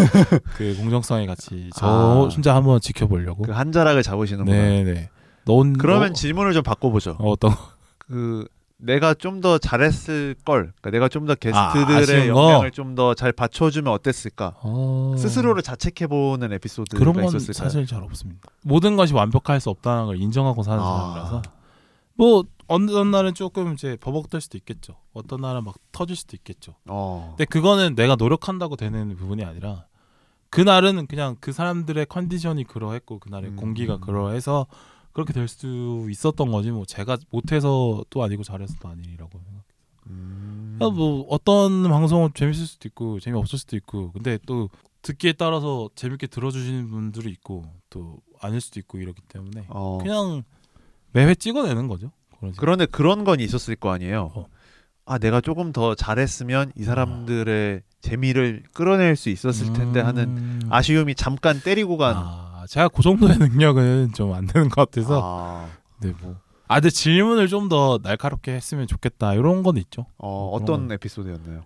*laughs* 그 공정성의 가치 저 아. 혼자 한번 지켜보려고. 그 한 자락을 잡으시는구나. 네네. 넌 그러면 너- 질문을 좀 바꿔보죠. 어, 어떤 거? 그 내가 좀 더 잘했을 걸. 그러니까 내가 좀더 아, 게스트들의 거? 영향을 좀 더 잘 받쳐주면 어땠을까? 어... 스스로를 자책해보는 에피소드가 그런 건 있었을까요? 사실 잘 없습니다. 모든 것이 완벽할 수 없다는 걸 인정하고 사는 아. 사람이라서 뭐 어떤 날은 조금 이제 버벅될 수도 있겠죠. 어떤 날은 막 터질 수도 있겠죠. 어. 근데 그거는 내가 노력한다고 되는 부분이 아니라 그 날은 그냥 그 사람들의 컨디션이 그러했고 그날의 음. 공기가 그러해서 그렇게 될 수 있었던 거지 뭐 제가 못해서 또 아니고 잘해서 도 아니라고 생각. 음. 아, 뭐 어떤 방송은 재밌을 수도 있고 재미 없을 수도 있고 근데 또 듣기에 따라서 재밌게 들어주시는 분들이 있고 또 아닐 수도 있고 이렇기 때문에 어. 그냥 매회 찍어내는 거죠. 그런. 그런데 그런 건 있었을 거 아니에요. 어. 아 내가 조금 더 잘했으면 이 사람들의 재미를 끌어낼 수 있었을 텐데 하는 음. 아쉬움이 잠깐 때리고 간. 아, 제가 그 정도의 *laughs* 능력은 좀 안 되는 것 같아서 아, 네 뭐. 아, 근데 질문을 좀 더 날카롭게 했으면 좋겠다 이런 건 있죠. 어, 그런 어떤 건. 에피소드였나요?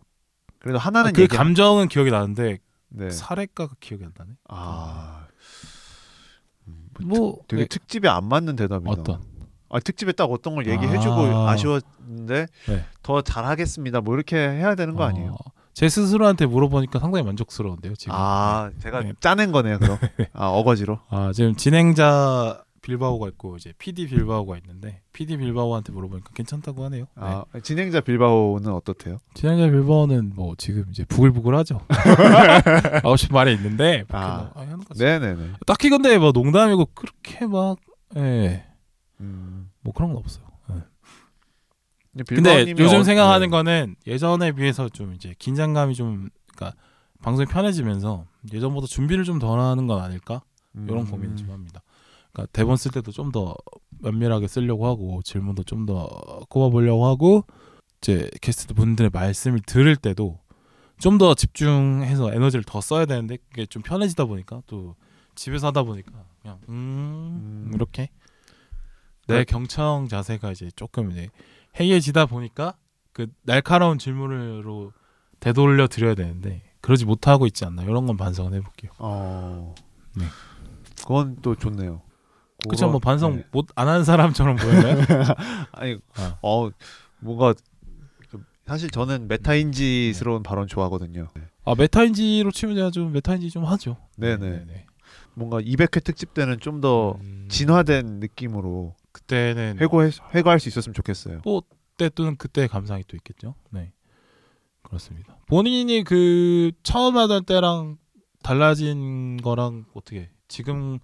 그래도 하나는 그 얘기. 감정은 기억이 나는데 네. 사례가가 기억이 안 나네. 아. 음, 뭐 되게 네, 특집에 안 맞는 대답이다. 어떤 아 특집에 딱 어떤 걸 얘기해주고 아. 아쉬웠는데 네. 더 잘하겠습니다. 뭐 이렇게 해야 되는 거 아니에요? 어, 제 스스로한테 물어보니까 상당히 만족스러운데요 지금. 아 제가 네. 짜낸 거네요. 그럼 *laughs* 아 어거지로. 아, 지금 진행자 빌바오가 있고 이제 PD 빌바오가 있는데 PD 빌바오한테 물어보니까 괜찮다고 하네요. 네. 아 진행자 빌바오는 어떻대요? 진행자 빌바오는 뭐 지금 이제 부글부글하죠. 하고 싶은 말이 있는데 아. 아, 아. 네네네. 딱히 근데 뭐 농담이고 그렇게 막 예. 음. 뭐 그런 건 없어요. 예. 근데, 요즘 어- 생각하는 네. 거는 예전에 비해서 좀 이제 긴장감이 좀 그러니까 방송이 편해지면서 예전보다 준비를 좀 덜 하는 건 아닐까? 이런 음. 고민을 좀 합니다. 그러니까 대본 쓸 때도 좀 더 면밀하게 쓰려고 하고 질문도 좀 더 꼽아보려고 하고 이제 게스트 분들의 말씀을 들을 때도 좀 더 집중해서 에너지를 더 써야 되는데 그게 좀 편해지다 보니까 또 집에서 하다 보니까 그냥 음, 음. 이렇게 내 네. 경청 자세가 이제 조금 이제 해이해지다 보니까 그 날카로운 질문으로 되돌려 드려야 되는데 그러지 못하고 있지 않나 이런 건 반성을 해볼게요. 어. 네. 그건 또 좋네요. 그쵸 뭐 반성 네. 못 안 하는 사람처럼 보여요. *laughs* 아니 아. 어 뭔가 좀 사실 저는 메타인지스러운 발언 좋아하거든요. 아 메타인지로 치면 제가 좀 메타인지 좀 하죠. 네네. 뭔가 200회 특집 때는 좀더 음, 진화된 느낌으로 그때는 회고 회고할 수 있었으면 좋겠어요. 그때 또는 그때 감상이 또 있겠죠. 네 그렇습니다. 본인이 그 처음 하던 때랑 달라진 거랑 어떻게 지금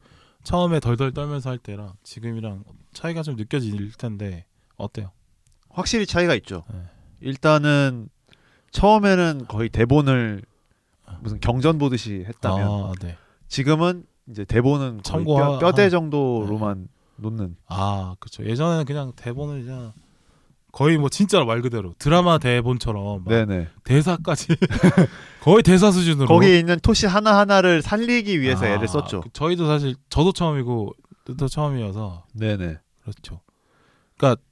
처음에 덜덜 떨면서 할 때랑 지금이랑 차이가 좀 느껴질 텐데 어때요? 확실히 차이가 있죠. 네. 일단은 처음에는 거의 대본을 무슨 경전 보듯이 했다면 아, 네. 지금은 이제 대본은 거의 뼈, 뼈대 하- 정도로만 놓는 아, 그렇죠. 예전에는 그냥 대본을 그냥 거의 뭐 진짜로 말 그대로 드라마 대본처럼 막 네네 대사까지 *laughs* 거의 대사 수준으로 거기에 있는 토시 하나 하나를 살리기 위해서 아, 애를 썼죠. 그 저희도 사실 저도 처음이고 또 처음이어서 네네 그렇죠. 그러니까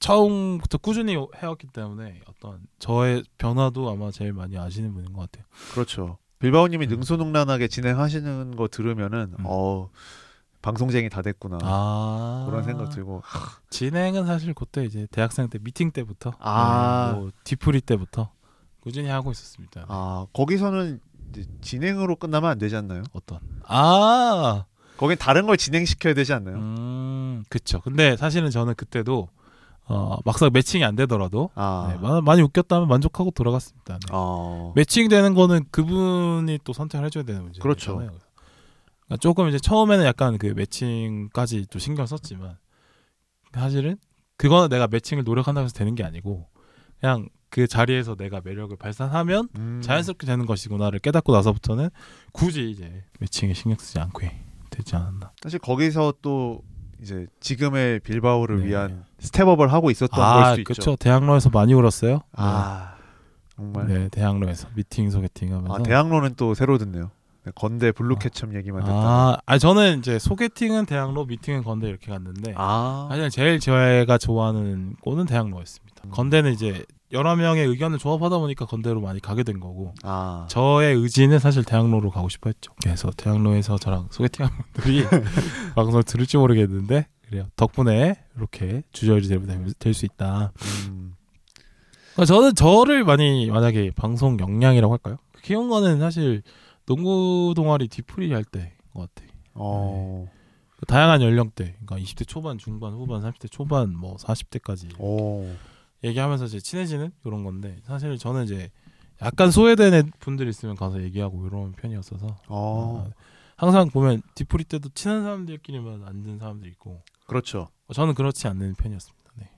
처음부터 꾸준히 해왔기 때문에 어떤 저의 변화도 아마 제일 많이 아시는 분인 것 같아요. 그렇죠. 빌바오님이 음. 능수능란하게 진행하시는 거 들으면은 음. 어 방송쟁이 다 됐구나 아 그런 생각 들고 진행은 사실 그때 이제 대학생 때 미팅 때부터 아. 네, 뭐 뒤풀이 때부터 꾸준히 하고 있었습니다. 아 거기서는 이제 진행으로 끝나면 안 되지 않나요? 어떤 아 거긴 다른 걸 진행시켜야 되지 않나요? 음, 그쵸. 근데 사실은 저는 그때도 어, 막상 매칭이 안 되더라도 아, 네, 마- 많이 웃겼다면 만족하고 돌아갔습니다. 네. 어. 매칭되는 거는 그분이 또 선택을 해줘야 되는 문제잖아요. 그렇죠. 그러니까 조금 이제 처음에는 약간 그 매칭까지 또 신경 썼지만 사실은 그거는 내가 매칭을 노력한다고 해서 되는 게 아니고 그냥 그 자리에서 내가 매력을 발산하면 음. 자연스럽게 되는 것이구나를 깨닫고 나서부터는 굳이 이제 매칭에 신경 쓰지 않고 되지 않았나. 사실 거기서 또 이제 지금의 빌바오를 네. 위한 스텝업을 하고 있었던 걸 아, 수도 있죠. 그렇죠. 대학로에서 많이 울었어요. 아, 정말. 네, 대학로에서 미팅 소개팅 하면서. 아 대학로는 또 새로 듣네요. 네, 건대 블루캐첩 얘기만 듣다. 아, 아니 저는 이제 소개팅은 대학로, 미팅은 건대 이렇게 갔는데 아. 사실 제일 제가 좋아하는 곳은 대학로였습니다. 음. 건대는 이제 여러 명의 의견을 조합하다 보니까 건대로 많이 가게 된 거고 아. 저의 의지는 사실 대학로로 가고 싶어 했죠. 그래서 대학로에서 저랑 소개팅한 분들이 *laughs* 방송을 들을지 모르겠는데 그래요. 덕분에 이렇게 주저리 될수 있다. 음. 그러니까 저는 저를 많이 만약에 방송 역량이라고 할까요? 키운 거는 사실 농구 동아리 뒤풀이 할 때인 것 같아. 어. 그 다양한 연령대, 그러니까 20대 초반, 중반, 후반, 30대 초반, 뭐 40대까지 오. 얘기하면서 이제 친해지는 이런 건데 사실 저는 이제 약간 소외된 애- 분들 있으면 가서 얘기하고 이런 편이었어서 어. 아, 항상 보면 뒤풀이 때도 친한 사람들끼리만 앉은 사람들 있고 그렇죠. 저는 그렇지 않는 편이었습니다. 네.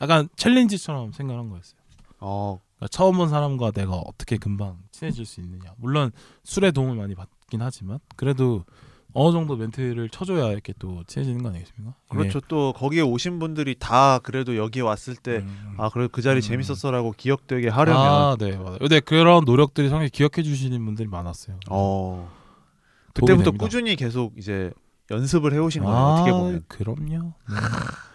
약간 챌린지처럼 생각한 거였어요. 어. 그러니까 처음 본 사람과 내가 어떻게 금방 친해질 수 있느냐. 물론 술의 도움을 많이 받긴 하지만 그래도 어느 정도 멘트를 쳐줘야 이렇게 또 친해지는 거 아니겠습니까? 그렇죠. 또 거기에 오신 분들이 다 그래도 여기 왔을 때 음. 아, 그래도 그 자리 음. 재밌었어라고 기억되게 하려면 아, 네, 맞아요. 근데 그런 노력들이 상당히 기억해 주시는 분들이 많았어요. 어. 그때부터 됩니다. 꾸준히 계속 이제 연습을 해 오신 거예요. 아, 어떻게 보면. 그럼요. 네. *laughs*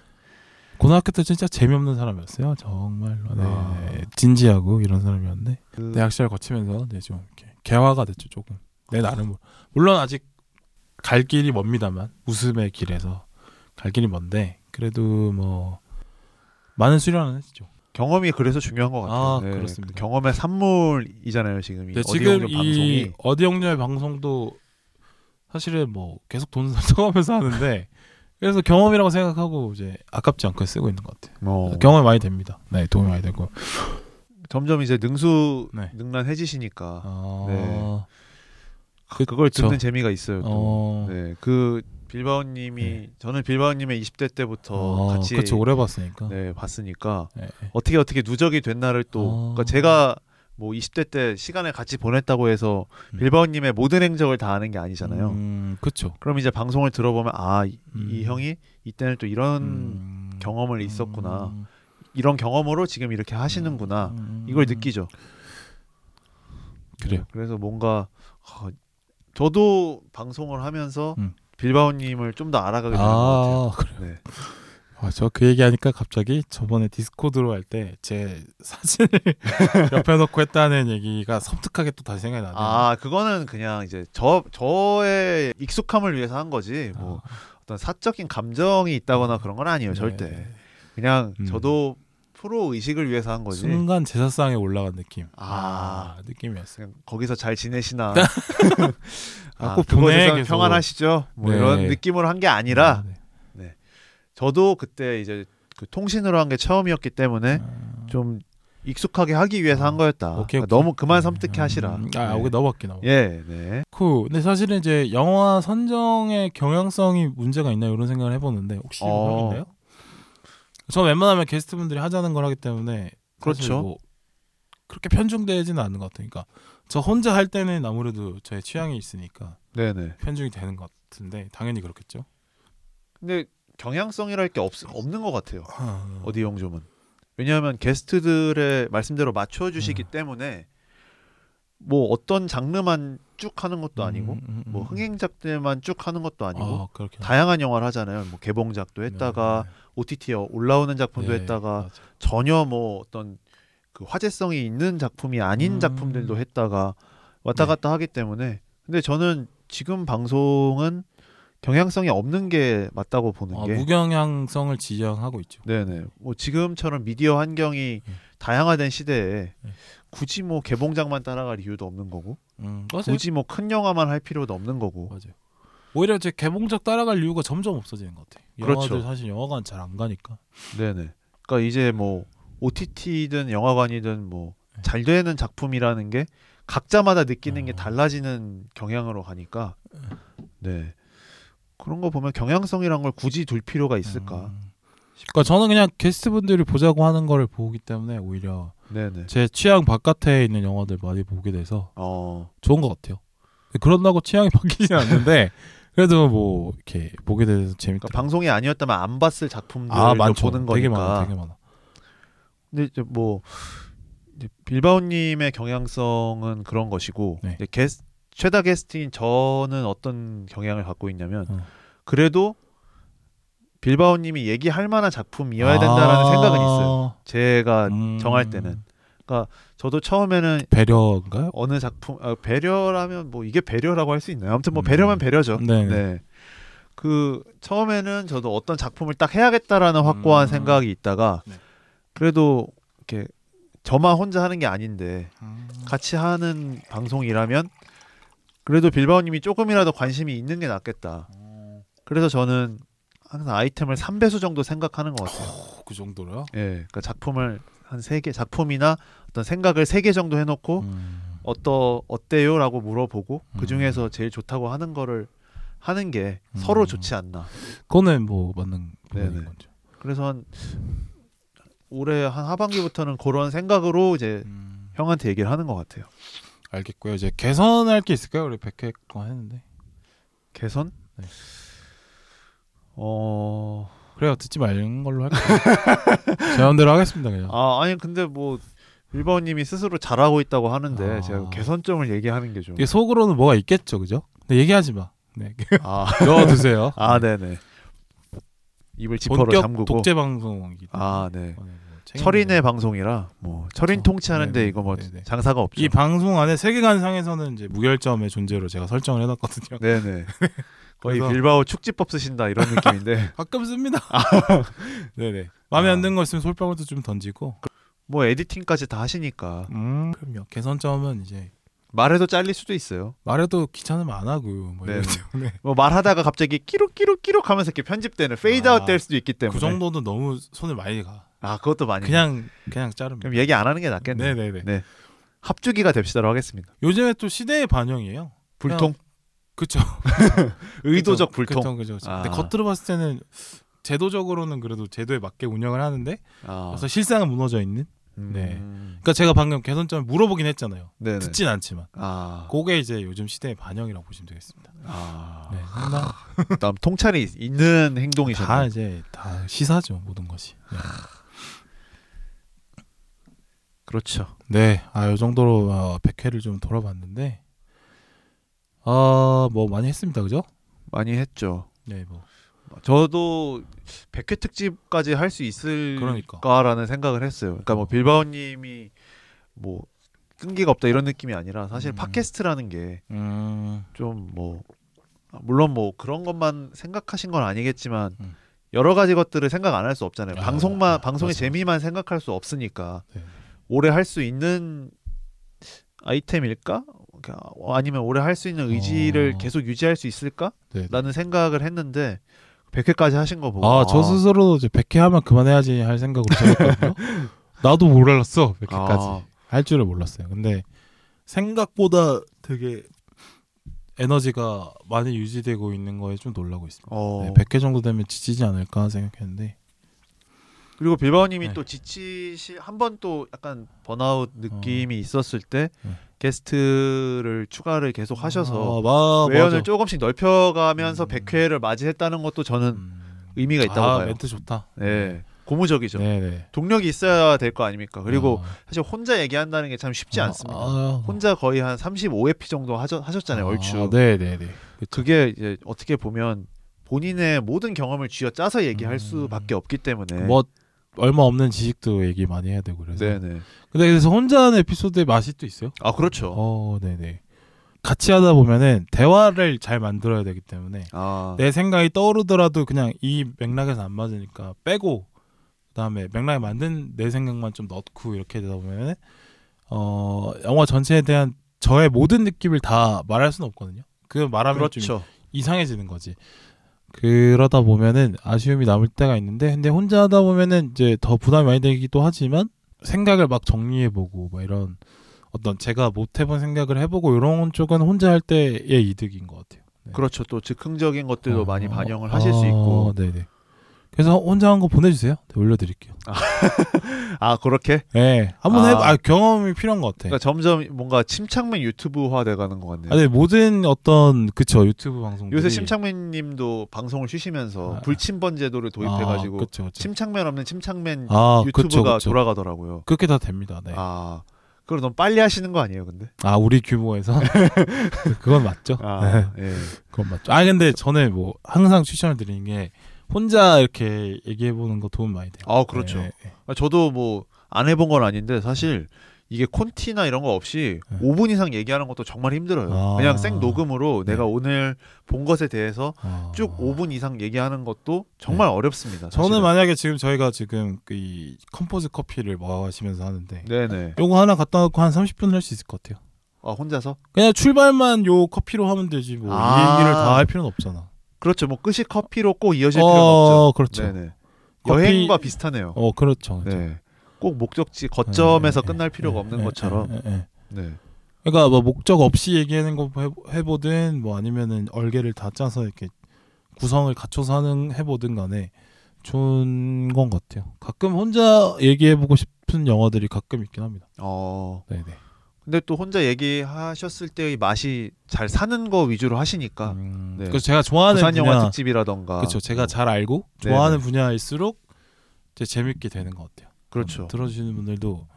고등학교 때 진짜 재미없는 사람이었어요. 정말로. 네. 아. 진지하고 이런 사람이었는데 그 대학 시절 거치면서 네, 좀 이렇게 개화가 됐죠 조금. 내 나름 물론 아직 갈 길이 멉니다만 웃음의 길에서 갈 길이 먼데 그래도 뭐 많은 수련은 했죠. 경험이 그래서 중요한 것 같아요. 아, 네, 그렇습니다. 그 경험의 산물이잖아요, 지금 이 네, 어디 지금 이 방송이. 어디 영녀의 방송도 사실은 뭐 계속 돈 *laughs* 써가면서 하는데 그래서 경험이라고 생각하고 이제 아깝지 않게 쓰고 있는 것 같아요. 어, 경험이 많이 됩니다. 네, 도움이 많이 되고. 점점 이제 능수 네. 능란해지시니까 아, 네. 그- 그걸 듣는 그쵸. 재미가 있어요. 또. 어, 네, 그 빌바오님이 네. 저는 빌바오님의 20대 때부터 어, 같이 그쵸 오래 봤으니까. 네, 봤으니까 네, 네. 어떻게 어떻게 누적이 된 날을 또 어. 그러니까 제가 뭐 20대 때 시간을 같이 보냈다고 해서 음. 빌바오님의 모든 행적을 다 아는 게 아니잖아요. 음, 그쵸. 그럼 이제 방송을 들어보면 아, 이, 음. 이 형이 이때는 또 이런 음, 경험을 있었구나. 음, 이런 경험으로 지금 이렇게 하시는구나. 음, 이걸 느끼죠. 그래요. 네, 그래서 뭔가 어, 저도 방송을 하면서 음. 빌바오님을 좀 더 알아가게 되는 것 같아요. 아, 그래. 네. 아, 저 그 얘기하니까 갑자기 저번에 디스코드로 할 때 제 사진을 *laughs* 옆에 놓고 했다는 얘기가 섬뜩하게 또 다시 생각이 나네요. 아 그거는 그냥 이제 저 저의 익숙함을 위해서 한 거지 뭐 아, 어떤 사적인 감정이 있다거나 그런 건 아니에요 네. 절대 그냥 음. 저도 프로 의식을 위해서 한 거지 순간 제사상에 올라간 느낌. 아. 느낌이었어요. 그냥 거기서 잘 지내시나 *laughs* 아, 아, 꼭 보내. 평안하시죠 뭐 네. 이런 느낌으로 한 게 아니라 아, 네. 저도 그때 이제 그 통신으로 한 게 처음이었기 때문에 아, 좀 익숙하게 하기 위해서 한 거였다 오케이, 그러니까. 너무 그만 섬뜩해 하시라 음, 아, 네. 오게 넘어갈게 넘어. 예, 네. 그 근데 사실은 이제 영화 선정의 경향성이 문제가 있나 이런 생각을 해보는데 혹시 어. 있나요? 저 웬만하면 게스트분들이 하자는 걸 하기 때문에 그렇죠. 뭐 그렇게 편중되지는 않는 것 같아요. 그러니까 저 혼자 할 때는 아무래도 저의 취향이 있으니까 네네. 편중이 되는 것 같은데 당연히 그렇겠죠. 근데 경향성이랄 게 없, 없는 것 같아요. 아, 어디 영점은. 왜냐하면 게스트들의 말씀대로 맞춰주시기 음. 때문에 뭐 어떤 장르만 쭉 하는 것도 아니고 음, 음, 음, 뭐 음. 흥행작들만 쭉 하는 것도 아니고 아, 다양한 영화를 하잖아요. 뭐 개봉작도 했다가 OTT에 올라오는 작품도 네, 했다가 맞아. 전혀 뭐 어떤 그 화제성이 있는 작품이 아닌 음. 작품들도 했다가 왔다 네. 갔다 하기 때문에 근데 저는 지금 방송은 경향성이 없는 게 맞다고 보는 아, 게 무경향성을 지향하고 있죠. 네네 뭐 지금처럼 미디어 환경이 네. 다양화된 시대에 네. 굳이 뭐 개봉작만 따라갈 이유도 없는 거고 음. 굳이 뭐 큰 영화만 할 필요도 없는 거고 맞아요. 오히려 제 개봉작 따라갈 이유가 점점 없어지는 것 같아요. 그렇죠. 영화들 사실 영화관 잘 안 가니까. 네네 그러니까 이제 뭐 OTT든 영화관이든 뭐 네. 잘 되는 작품이라는 게 각자마다 느끼는 게 어. 달라지는 경향으로 가니까 네 그런 거 보면 경향성이란 걸 굳이 둘 필요가 있을까 음. 그러니까 저는 그냥 게스트분들이 보자고 하는 거를 보기 때문에 오히려 네네 제 취향 바깥에 있는 영화들 많이 보게 돼서 어 좋은 것 같아요. 그런다고 취향이 *laughs* 바뀌진 않는데 그래도 뭐 이렇게 보게 돼서 그러니까 재밌다. 방송이 아니었다면 안 봤을 작품들을 아 많죠. 보는 되게 거니까 많아, 되게 많아. 근데 이제 뭐 이제 빌바오님의 경향성은 그런 것이고 네. 이제 게스, 최다 게스트인 저는 어떤 경향을 갖고 있냐면 어. 그래도 빌바오님이 얘기할 만한 작품이어야 된다라는 아, 생각은 있어요. 제가 음, 정할 때는 저도 처음에는 배려인가요? 어느 작품 아, 배려라면 뭐 이게 배려라고 할 수 있나요? 아무튼 뭐 음. 배려면 배려죠. 네. 네. 그 처음에는 저도 어떤 작품을 딱 해야겠다라는 확고한 음. 생각이 있다가 네. 그래도 이렇게 저만 혼자 하는 게 아닌데 음. 같이 하는 방송이라면 그래도 빌바오님이 조금이라도 관심이 있는 게 낫겠다. 그래서 저는 항상 아이템을 3배수 정도 생각하는 것 같아요. 오, 그 정도로요? 예, 그러니까 작품을 한 세 개 작품이나 어떤 생각을 세 개 정도 해놓고 음. 어떠 어때요라고 물어보고 음. 그 중에서 제일 좋다고 하는 거를 하는 게 음. 서로 좋지 않나. 그거는 뭐 맞는 네네. 거죠. 그래서 한 올해 한 하반기부터는 그런 생각으로 이제 음. 형한테 얘기를 하는 것 같아요. 알겠고요. 이제 개선할 게 있을까요? 우리 100회 동안 했는데. 개선? 네. 어, 그래요. 듣지 말는 걸로 할게요. *laughs* 제 마음대로 하겠습니다. 그냥. 아 아니 근데 뭐 빌바오님이 스스로 잘하고 있다고 하는데 아. 제가 개선점을 얘기하는 게 좀. 이게 속으로는 뭐가 있겠죠, 그죠? 근데 얘기하지 마. 네, 아, *laughs* 넣어두세요. 아 네네. 입을 지퍼로 잠그고. 독재 방송이기 때문에. 아 네. 어, 네, 철인의. 방송이라 뭐 철인 그렇죠. 통치하는데 네네. 이거 뭐 네네. 장사가 없죠. 이 방송 안에 세계관상에서는 이제 무결점의 존재로 제가 설정을 해놨거든요. 네네. *laughs* 거의 빌바오 축지법 쓰신다 이런 느낌인데 *laughs* 가끔 씁니다. *laughs* 네네. 마음에 아. 안 드는 거 있으면 솔방울도 좀 던지고. 뭐 에디팅까지 다 하시니까 음, 그럼요. 개선점은 이제 말해도 잘릴 수도 있어요. 말해도 귀찮으면 안 하고 뭐. 때문에 뭐 말하다가 갑자기 끼룩끼룩끼룩 하면서 이렇게 편집되는 페이드아웃 아, 될 수도 있기 때문에. 그 정도는 너무 손을 많이 가. 아 그것도 많이. 그냥 그냥 자릅니다. 그럼 얘기 안 하는 게 낫겠네. 네네네. 네. 합죽이가 됩시다로 하겠습니다. 요즘에 또 시대의 반영이에요. 불통 그쵸. *laughs* 의도적 불통. 그쵸, 그쵸, 그쵸. 아. 근데 겉으로 봤을 때는 제도적으로는 그래도 제도에 맞게 운영을 하는데 아. 그래서 실상은 무너져 있는. 음. 네. 그러니까 제가 방금 개선점을 물어보긴 했잖아요. 네네. 듣진 않지만. 아. 그게 이제 요즘 시대의 반영이라고 보시면 되겠습니다. 아. 네, 상당 그다음 통찰이 있는 다 행동이셨네. 이제 다 시사죠 모든 것이. 네, 그렇죠. 네. 아, 요 정도로 어, 100회를 좀 돌아봤는데, 아, 뭐 많이 했습니다, 그죠? 많이 했죠. 네, 뭐 저도 100회 특집까지 할수 그러니까. 있을까라는 생각을 했어요. 그러니까 뭐 빌바오님이 뭐 끈기가 없다 이런 느낌이 아니라 사실 음. 팟캐스트라는 게 음, 좀뭐 물론 뭐 그런 것만 생각하신 건 아니겠지만 음. 여러 가지 것들을 생각 안 할 수 없잖아요. 아, 방송만 아, 방송의 맞아, 재미만 생각할 수 없으니까 네. 오래 할 수 있는 아이템일까? 그러니까 아니면 오래 할 수 있는 의지를 어. 계속 유지할 수 있을까? 네. 라는 생각을 했는데 100회까지 하신 거 보고 아, 저 스스로도 이제 100회 하면 그만해야지 할 생각으로 시작했거든요. *laughs* 나도 몰랐어, 100회까지. 아. 할 줄을 몰랐어요. 근데 생각보다 되게 에너지가 많이 유지되고 있는 거에 좀 놀라고 있습니다. 어. 네, 100회 정도 되면 지치지 않을까 생각했는데 그리고 빌바오님이 네. 또 지치시 한 번 또 약간 번아웃 느낌이 있었을 때 네. 게스트를 추가를 계속 하셔서 아, 마, 외연을 맞아. 조금씩 넓혀가면서 음. 100회를 맞이했다는 것도 저는 음. 의미가 있다고 아, 봐요. 멘트 좋다. 네. 고무적이죠. 네네. 동력이 있어야 될 거 아닙니까? 그리고 아, 사실 혼자 얘기한다는 게 참 쉽지 아, 않습니다. 아, 혼자 거의 한 35회피 정도 하셨, 얼추. 아, 네네네. 그게 이제 어떻게 보면 본인의 모든 경험을 쥐어 짜서 얘기할 음. 수밖에 없기 때문에. 뭐 얼마 없는 지식도 얘기 많이 해야 되고 그래서. 네네. 근데 그래서 혼자 하는 에피소드의 맛이 또 있어요. 아 그렇죠. 어, 네네. 같이 하다 보면은 대화를 잘 만들어야 되기 때문에 아 내 생각이 떠오르더라도 그냥 이 맥락에서 안 맞으니까 빼고 그다음에 맥락에 맞는 내 생각만 좀 넣고 이렇게 되다 보면은 어 영화 전체에 대한 저의 모든 느낌을 다 말할 수는 없거든요. 그 말하면 좀 그렇죠. 이상해지는 거지. 그러다 보면은 아쉬움이 남을 때가 있는데 근데 혼자 하다 보면은 이제 더 부담이 많이 되기도 하지만 생각을 막 정리해보고 뭐 이런 어떤 제가 못 해본 생각을 해보고 이런 쪽은 혼자 할 때의 이득인 것 같아요. 네. 그렇죠. 또 즉흥적인 것들도 어, 많이 반영을 하실 수 있고. 어, 네네. 그래서 혼자 한 거 보내주세요. 네, 올려드릴게요. 아 *laughs* 그렇게? 네, 한번 아. 해봐. 아, 경험이 필요한 것 같아. 그러니까 점점 뭔가 침착맨 유튜브화 돼가는 것 같네요. 아, 네, 모든 어떤 그쵸 유튜브 방송 요새 침착맨님도 방송을 쉬시면서 아. 불침번 제도를 도입해가지고 그쵸 그쵸. 침착맨 없는 침착맨 아, 유튜브가 그쵸. 돌아가더라고요. 그렇게 다 됩니다. 네. 아, 아 그걸 너무 빨리 하시는 거 아니에요, 근데? 우리 규모에서 *laughs* 그건 맞죠. 아 네, 예. 그건 맞죠. 아 근데 저는 뭐 항상 추천을 드리는 게 혼자 이렇게 얘기해 보는 거 도움 많이 돼요. 아 그렇죠. 네, 네. 아, 저도 뭐 안 해본 건 아닌데 사실 이게 콘티나 이런 거 없이 네. 5분 이상 얘기하는 것도 정말 힘들어요. 아. 그냥 생 녹음으로 네. 내가 오늘 본 것에 대해서 아. 쭉 5분 이상 얘기하는 것도 정말 어렵습니다. 저는 사실은. 만약에 지금 저희가 지금 그이 컴포즈 커피를 마시면서 하는데 네네. 요거 하나 갖다 놓고 한 30분 할 수 있을 것 같아요. 아 혼자서 그냥 출발만 요 커피로 하면 되지 뭐 아. 이 얘기를 다 할 필요는 없잖아. 그렇죠. 뭐 끝이 커피로 꼭 이어질 어, 필요는 없죠. 그렇죠. 네네. 커피- 여행과 비슷하네요. 어 그렇죠. 그렇죠. 네. 꼭 목적지 거점에서 네, 끝날 필요가 네, 없는 네, 것처럼. 네, 네. 네. 그러니까 뭐 목적 없이 얘기하는 거 해- 해보든 뭐 아니면은 얼개를 다 짜서 이렇게 구성을 갖춰서 하는 해보든 간에 좋은 건 같아요. 가끔 혼자 얘기해보고 싶은 영화들이 가끔 있긴 합니다. 어. 네네. 근데 또 혼자 얘기하셨을 때의 맛이 잘 사는 거 위주로 하시니까 음, 네. 그래서 제가 좋아하는 부산 분야, 영화 특집이라던가. 그렇죠. 제가 뭐, 잘 알고 네네. 좋아하는 분야일수록 이제 재밌게 되는 것 같아요. 그렇죠. 들어주시는 분들도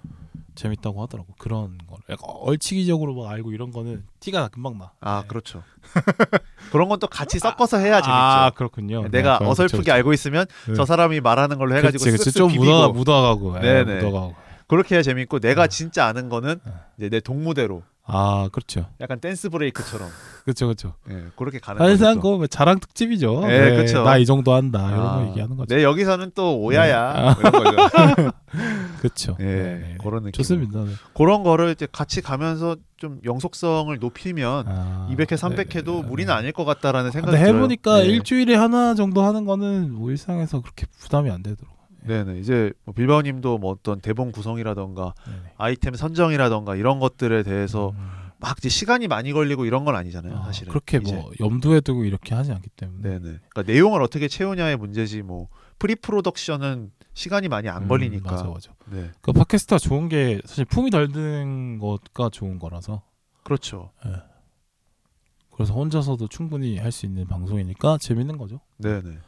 재밌다고 하더라고 그런 걸. 약간 얼치기적으로 막 알고 이런 거는 티가 금방 나. 아 네. 그렇죠. *laughs* 그런 건 또 같이 섞어서 해야 재밌죠. 아 그렇군요. 내가 네, 어설프게 그렇죠, 알고 있으면 네. 저 사람이 말하는 걸로 해가지고 그치, 그치. 쓱쓱 좀 묻어 묻어가고 예, 네네. 묻어가고 그렇게 해야 재밌고 내가 네. 진짜 아는 거는 네. 이제 내 동무대로 아 그렇죠 약간 댄스 브레이크처럼 *laughs* 그렇죠 그렇죠 예, 그렇게 가는 사실상. 그거 자랑 특집이죠 네, 그쵸. 나이 정도 한다 이런 아, 거 얘기하는 거죠 내 여기서는 또 오야야 네. 뭐 이런 거죠. *laughs* 그렇죠 예, 네, 네. 그런 느낌. 좋습니다 네. 그런 거를 이제 같이 가면서 좀 영속성을 높이면 아, 200회, 네, 300회도 네, 네. 무리는 아닐 것 같다라는 아, 생각이. 해보니까 네. 일주일에 하나 정도 하는 거는 뭐 일상에서 그렇게 부담이 안 되더라고 네네. 이제 뭐 빌바오님도 뭐 어떤 대본 구성이라던가 네네. 아이템 선정이라던가 이런 것들에 대해서 음. 막 이제 시간이 많이 걸리고 이런 건 아니잖아요 아, 사실은. 그렇게 이제. 뭐 염두에 두고 이렇게 하지 않기 때문에. 네네. 그러니까 내용을 어떻게 채우냐의 문제지 뭐 pre-production은 시간이 많이 안 음, 걸리니까. 맞아 맞아. 네. 그 팟캐스트가 좋은 게 사실 품이 덜 드는 것가 좋은 거라서. 그렇죠. 그래서 혼자서도 충분히 할 수 있는 방송이니까 재밌는 거죠. 네네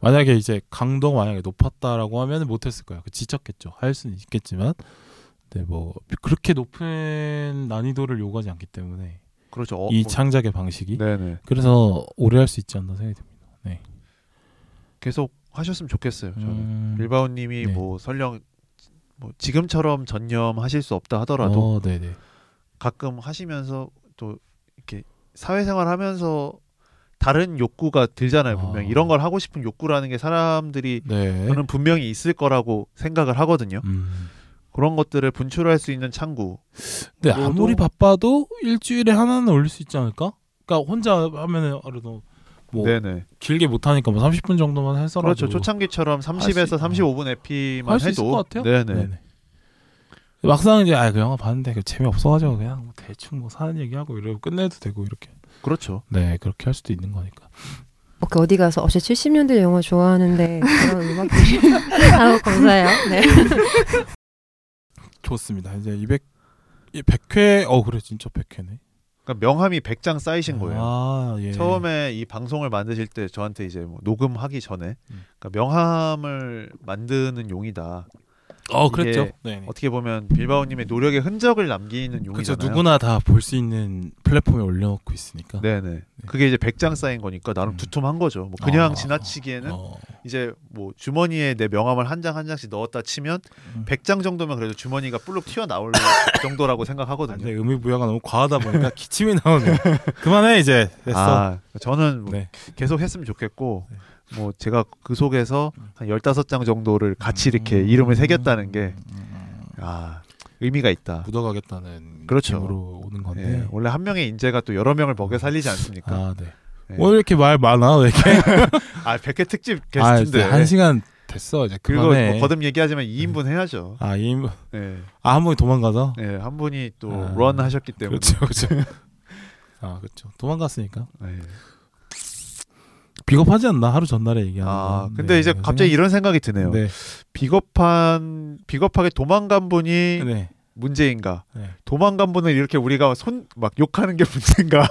만약에 이제 강도가 만약에 높았다라고 하면 못했을 거야. 그 지쳤겠죠. 할 수는 있겠지만, 근데 뭐 그렇게 높은 난이도를 요구하지 않기 때문에 그렇죠 어, 이 뭐- 창작의 방식이 네네 그래서 오래 할 수 있지 않나 생각이 듭니다. 계속 하셨으면 좋겠어요 저는 음, 빌바오님이 네. 뭐 설령 뭐 지금처럼 전념하실 수 없다 하더라도 어, 네네. 가끔 하시면서 또 이렇게 사회생활 하면서 다른 욕구가 들잖아요 분명 아. 히 이런 걸 하고 싶은 욕구라는 게 사람들이 네. 저는 분명히 있을 거라고 생각을 하거든요 음. 그런 것들을 분출할 수 있는 창구 근데 아무리 또- 바빠도 일주일에 하나는 올릴 수 있지 않을까? 그러니까 혼자 하면은 그래도 뭐 네네 길게 못 하니까 뭐 30분 정도만 해서라도 그렇죠 초창기처럼 30에서 수- 35분 에피만 할수 해도 있을 것 같아요. 네네 네네. 막상 이제 아 그 영화 봤는데 그 재미 없어가지고 그냥 뭐 대충 뭐 사는 얘기하고 이러고 끝내도 되고 이렇게 그렇죠 네 그렇게 할 수도 있는 거니까 그 어디 가서 어제 70년대 영화 좋아하는데 그런 음악들이 아 감사해요. 네. *laughs* 좋습니다 이제 200 100회 어 그래 진짜 100회네 그러니까 명함이 100장 쌓이신 거예요 아, 예. 처음에 이 방송을 만드실 때 저한테 이제 뭐 녹음하기 전에 음. 그러니까 명함을 만드는 용이다 어 그랬죠. 네 어떻게 보면 빌바오님의 노력의 흔적을 남기는 그렇죠 용이잖아요. 누구나 다 볼 수 있는 플랫폼에 올려놓고 있으니까. 네네. 그게 이제 100장 쌓인 거니까 나름 음. 두툼한 거죠. 뭐 그냥 아, 지나치기에는 어, 이제 뭐 주머니에 내 명함을 한 장한 장씩 넣었다 치면 음. 100장 정도면 그래도 주머니가 불룩 튀어 나올 *laughs* 정도라고 생각하거든요. 근데 의미 부여가 너무 과하다 보니까 기침이 나오네 *laughs* 그만해 이제. 됐어. 아, 저는 뭐 네. 계속 했으면 좋겠고 네. 뭐 제가 그 속에서 한 15장 정도를 같이 이렇게 음. 이름을 새겼다는 게 음. 아, 의미가 있다. 묻어가겠다는 그렇죠. 느낌으로 오는 건데 예, 원래 한 명의 인재가 또 여러 명을 먹여 살리지 않습니까? 아, 네. 예. 왜 이렇게 말 많아? 왜 이렇게? *laughs* 아, 100회 특집 아, 게스트인데. 이제 한 시간 됐어. 이제 그리고. 뭐 거듭 얘기하지만 2인분 해야죠. 아, 이 예. 아, 한 분이 도망가서? 예, 한 분이 또 아, 런 하셨기 때문에. 그렇죠, 그렇죠. *laughs* 아, 그렇죠. 도망갔으니까. 예. 비겁하지 않나 하루 전날에 얘기하는 아, 건. 근데 네, 이제 그 갑자기 생각- 이런 생각이 드네요. 네, 비겁한 비겁하게 도망간 분이 네, 문제인가? 네. 도망간 분을 이렇게 우리가 손 막 욕하는 게 *laughs* 문제인가?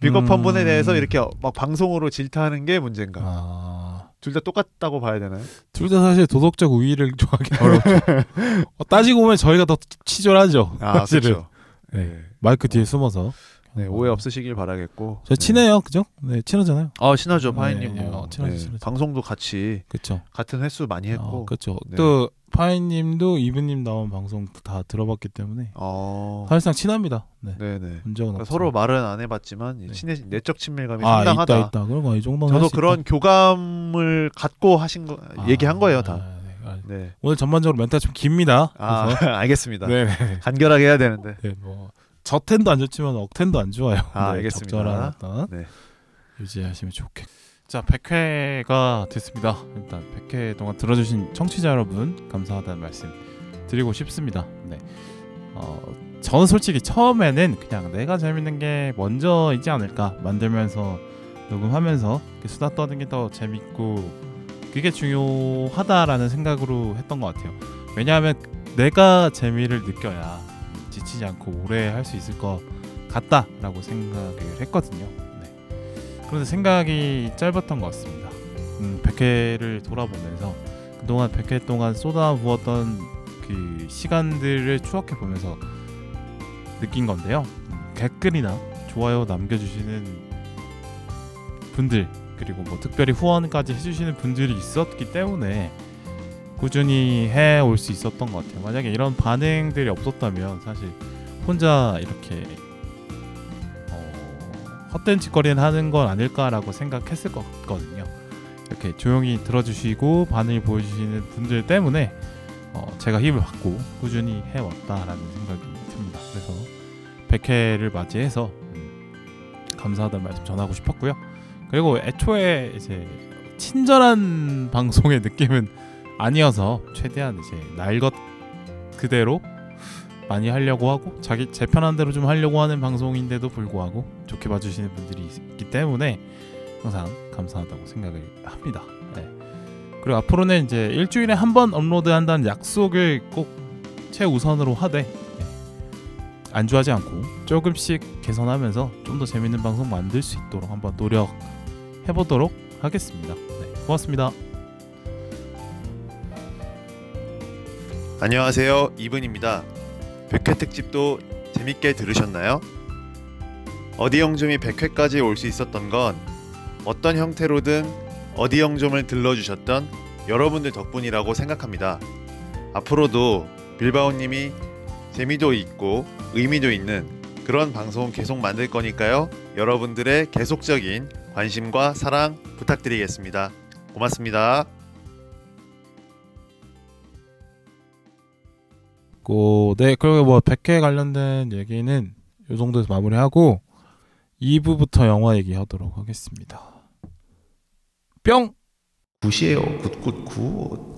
비겁한 음. 분에 대해서 이렇게 막 방송으로 질타하는 게 문제인가? 아, 둘다 똑같다고 봐야 되나요? 둘 다 사실 도덕적 우위를 정하기 어렵죠. *laughs* 어, 따지고 보면 저희가 더 치졸하죠. 아, 사실은. 그렇죠. 네. 네. 마이크 뒤에 숨어서. 네, 오해 없으시길 바라겠고. 저 친해요, 그죠? 네, 친하잖아요. 아, 친하죠, 네, 파이님. 네, 뭐. 어, 친하죠, 네, 친하죠. 방송도 같이 그렇죠. 같은 횟수 많이 했고. 어, 그렇죠. 네. 또 파이님도 이브님 나온 방송 다 들어봤기 때문에 어. 사실상 친합니다. 네. 네네. 문제가 없죠. 서로 말은 안 해봤지만 네. 친해 내적 친밀감이 아 상당하다. 있다 있다. 그런 거이 정도는 저도 그런 교감을 갖고 하신 거 있다. 얘기한 거예요 아, 다. 네. 아, 네. 오늘 전반적으로 멘트가 좀 깁니다. 아 *laughs* 알겠습니다. 네, 네. 간결하게 해야 되는데. 네, 뭐 저텐도 안 좋지만 억텐도 안 좋아요. 아, 네, 알겠습니다. 적절한 어떤 네. 유지하시면 좋겠. 자, 100회가 됐습니다. 일단 100회 동안 들어주신 청취자 여러분 감사하다는 말씀 드리고 싶습니다. 네. 어, 저는 솔직히 처음에는 그냥 내가 재밌는 게 먼저이지 않을까 만들면서 녹음하면서 수다 떠는 게 더 재밌고 그게 중요하다라는 생각으로 했던 것 같아요. 왜냐하면 내가 재미를 느껴야 지치지 않고 오래 할 수 있을 것 같다라고 생각을 했거든요. 네. 그런데 생각이 짧았던 것 같습니다. 음, 100회를 돌아보면서 그동안 100회 동안 쏟아부었던 그 시간들을 추억해 보면서 느낀 건데요. 음, 댓글이나 좋아요 남겨주시는 분들 그리고 뭐 특별히 후원까지 해주시는 분들이 있었기 때문에 꾸준히 해 올 수 있었던 것 같아요. 만약에 이런 반응들이 없었다면 사실 혼자 이렇게 어, 헛된 짓거리를 하는 건 아닐까라고 생각했을 것 같거든요. 이렇게 조용히 들어주시고 반응을 보여주시는 분들 때문에 어, 제가 힘을 받고 꾸준히 해왔다라는 생각이 듭니다. 그래서 100회를 맞이해서 음, 감사하다는 말씀 전하고 싶었고요. 그리고 애초에 이제 친절한 *laughs* 방송의 느낌은 아니어서 최대한 이제 날 것 그대로 많이 하려고 하고 자기 제 편한 대로 좀 하려고 하는 방송인데도 불구하고 좋게 봐주시는 분들이 있기 때문에 항상 감사하다고 생각을 합니다. 네. 그리고 앞으로는 이제 일주일에 한 번 업로드한다는 약속을 꼭 최우선으로 하되 네. 안주하지 않고 조금씩 개선하면서 좀 더 재밌는 방송 만들 수 있도록 한번 노력해 보도록 하겠습니다. 네, 고맙습니다. 안녕하세요 이분입니다. 백회 특집도 재밌게 들으셨나요? 어디 영점이 100회까지 올 수 있었던 건 어떤 형태로든 어디 영점을 들러주셨던 여러분들 덕분이라고 생각합니다. 앞으로도 빌바오님이 재미도 있고 의미도 있는 그런 방송 계속 만들 거니까요. 여러분들의 계속적인 관심과 사랑 부탁드리겠습니다. 고맙습니다. 고, 네, 그리고 뭐 100회 관련된 얘기는 요 정도에서 마무리하고 2부부터 영화 얘기하도록 하겠습니다. 뿅! 굿이에요. 굿굿굿.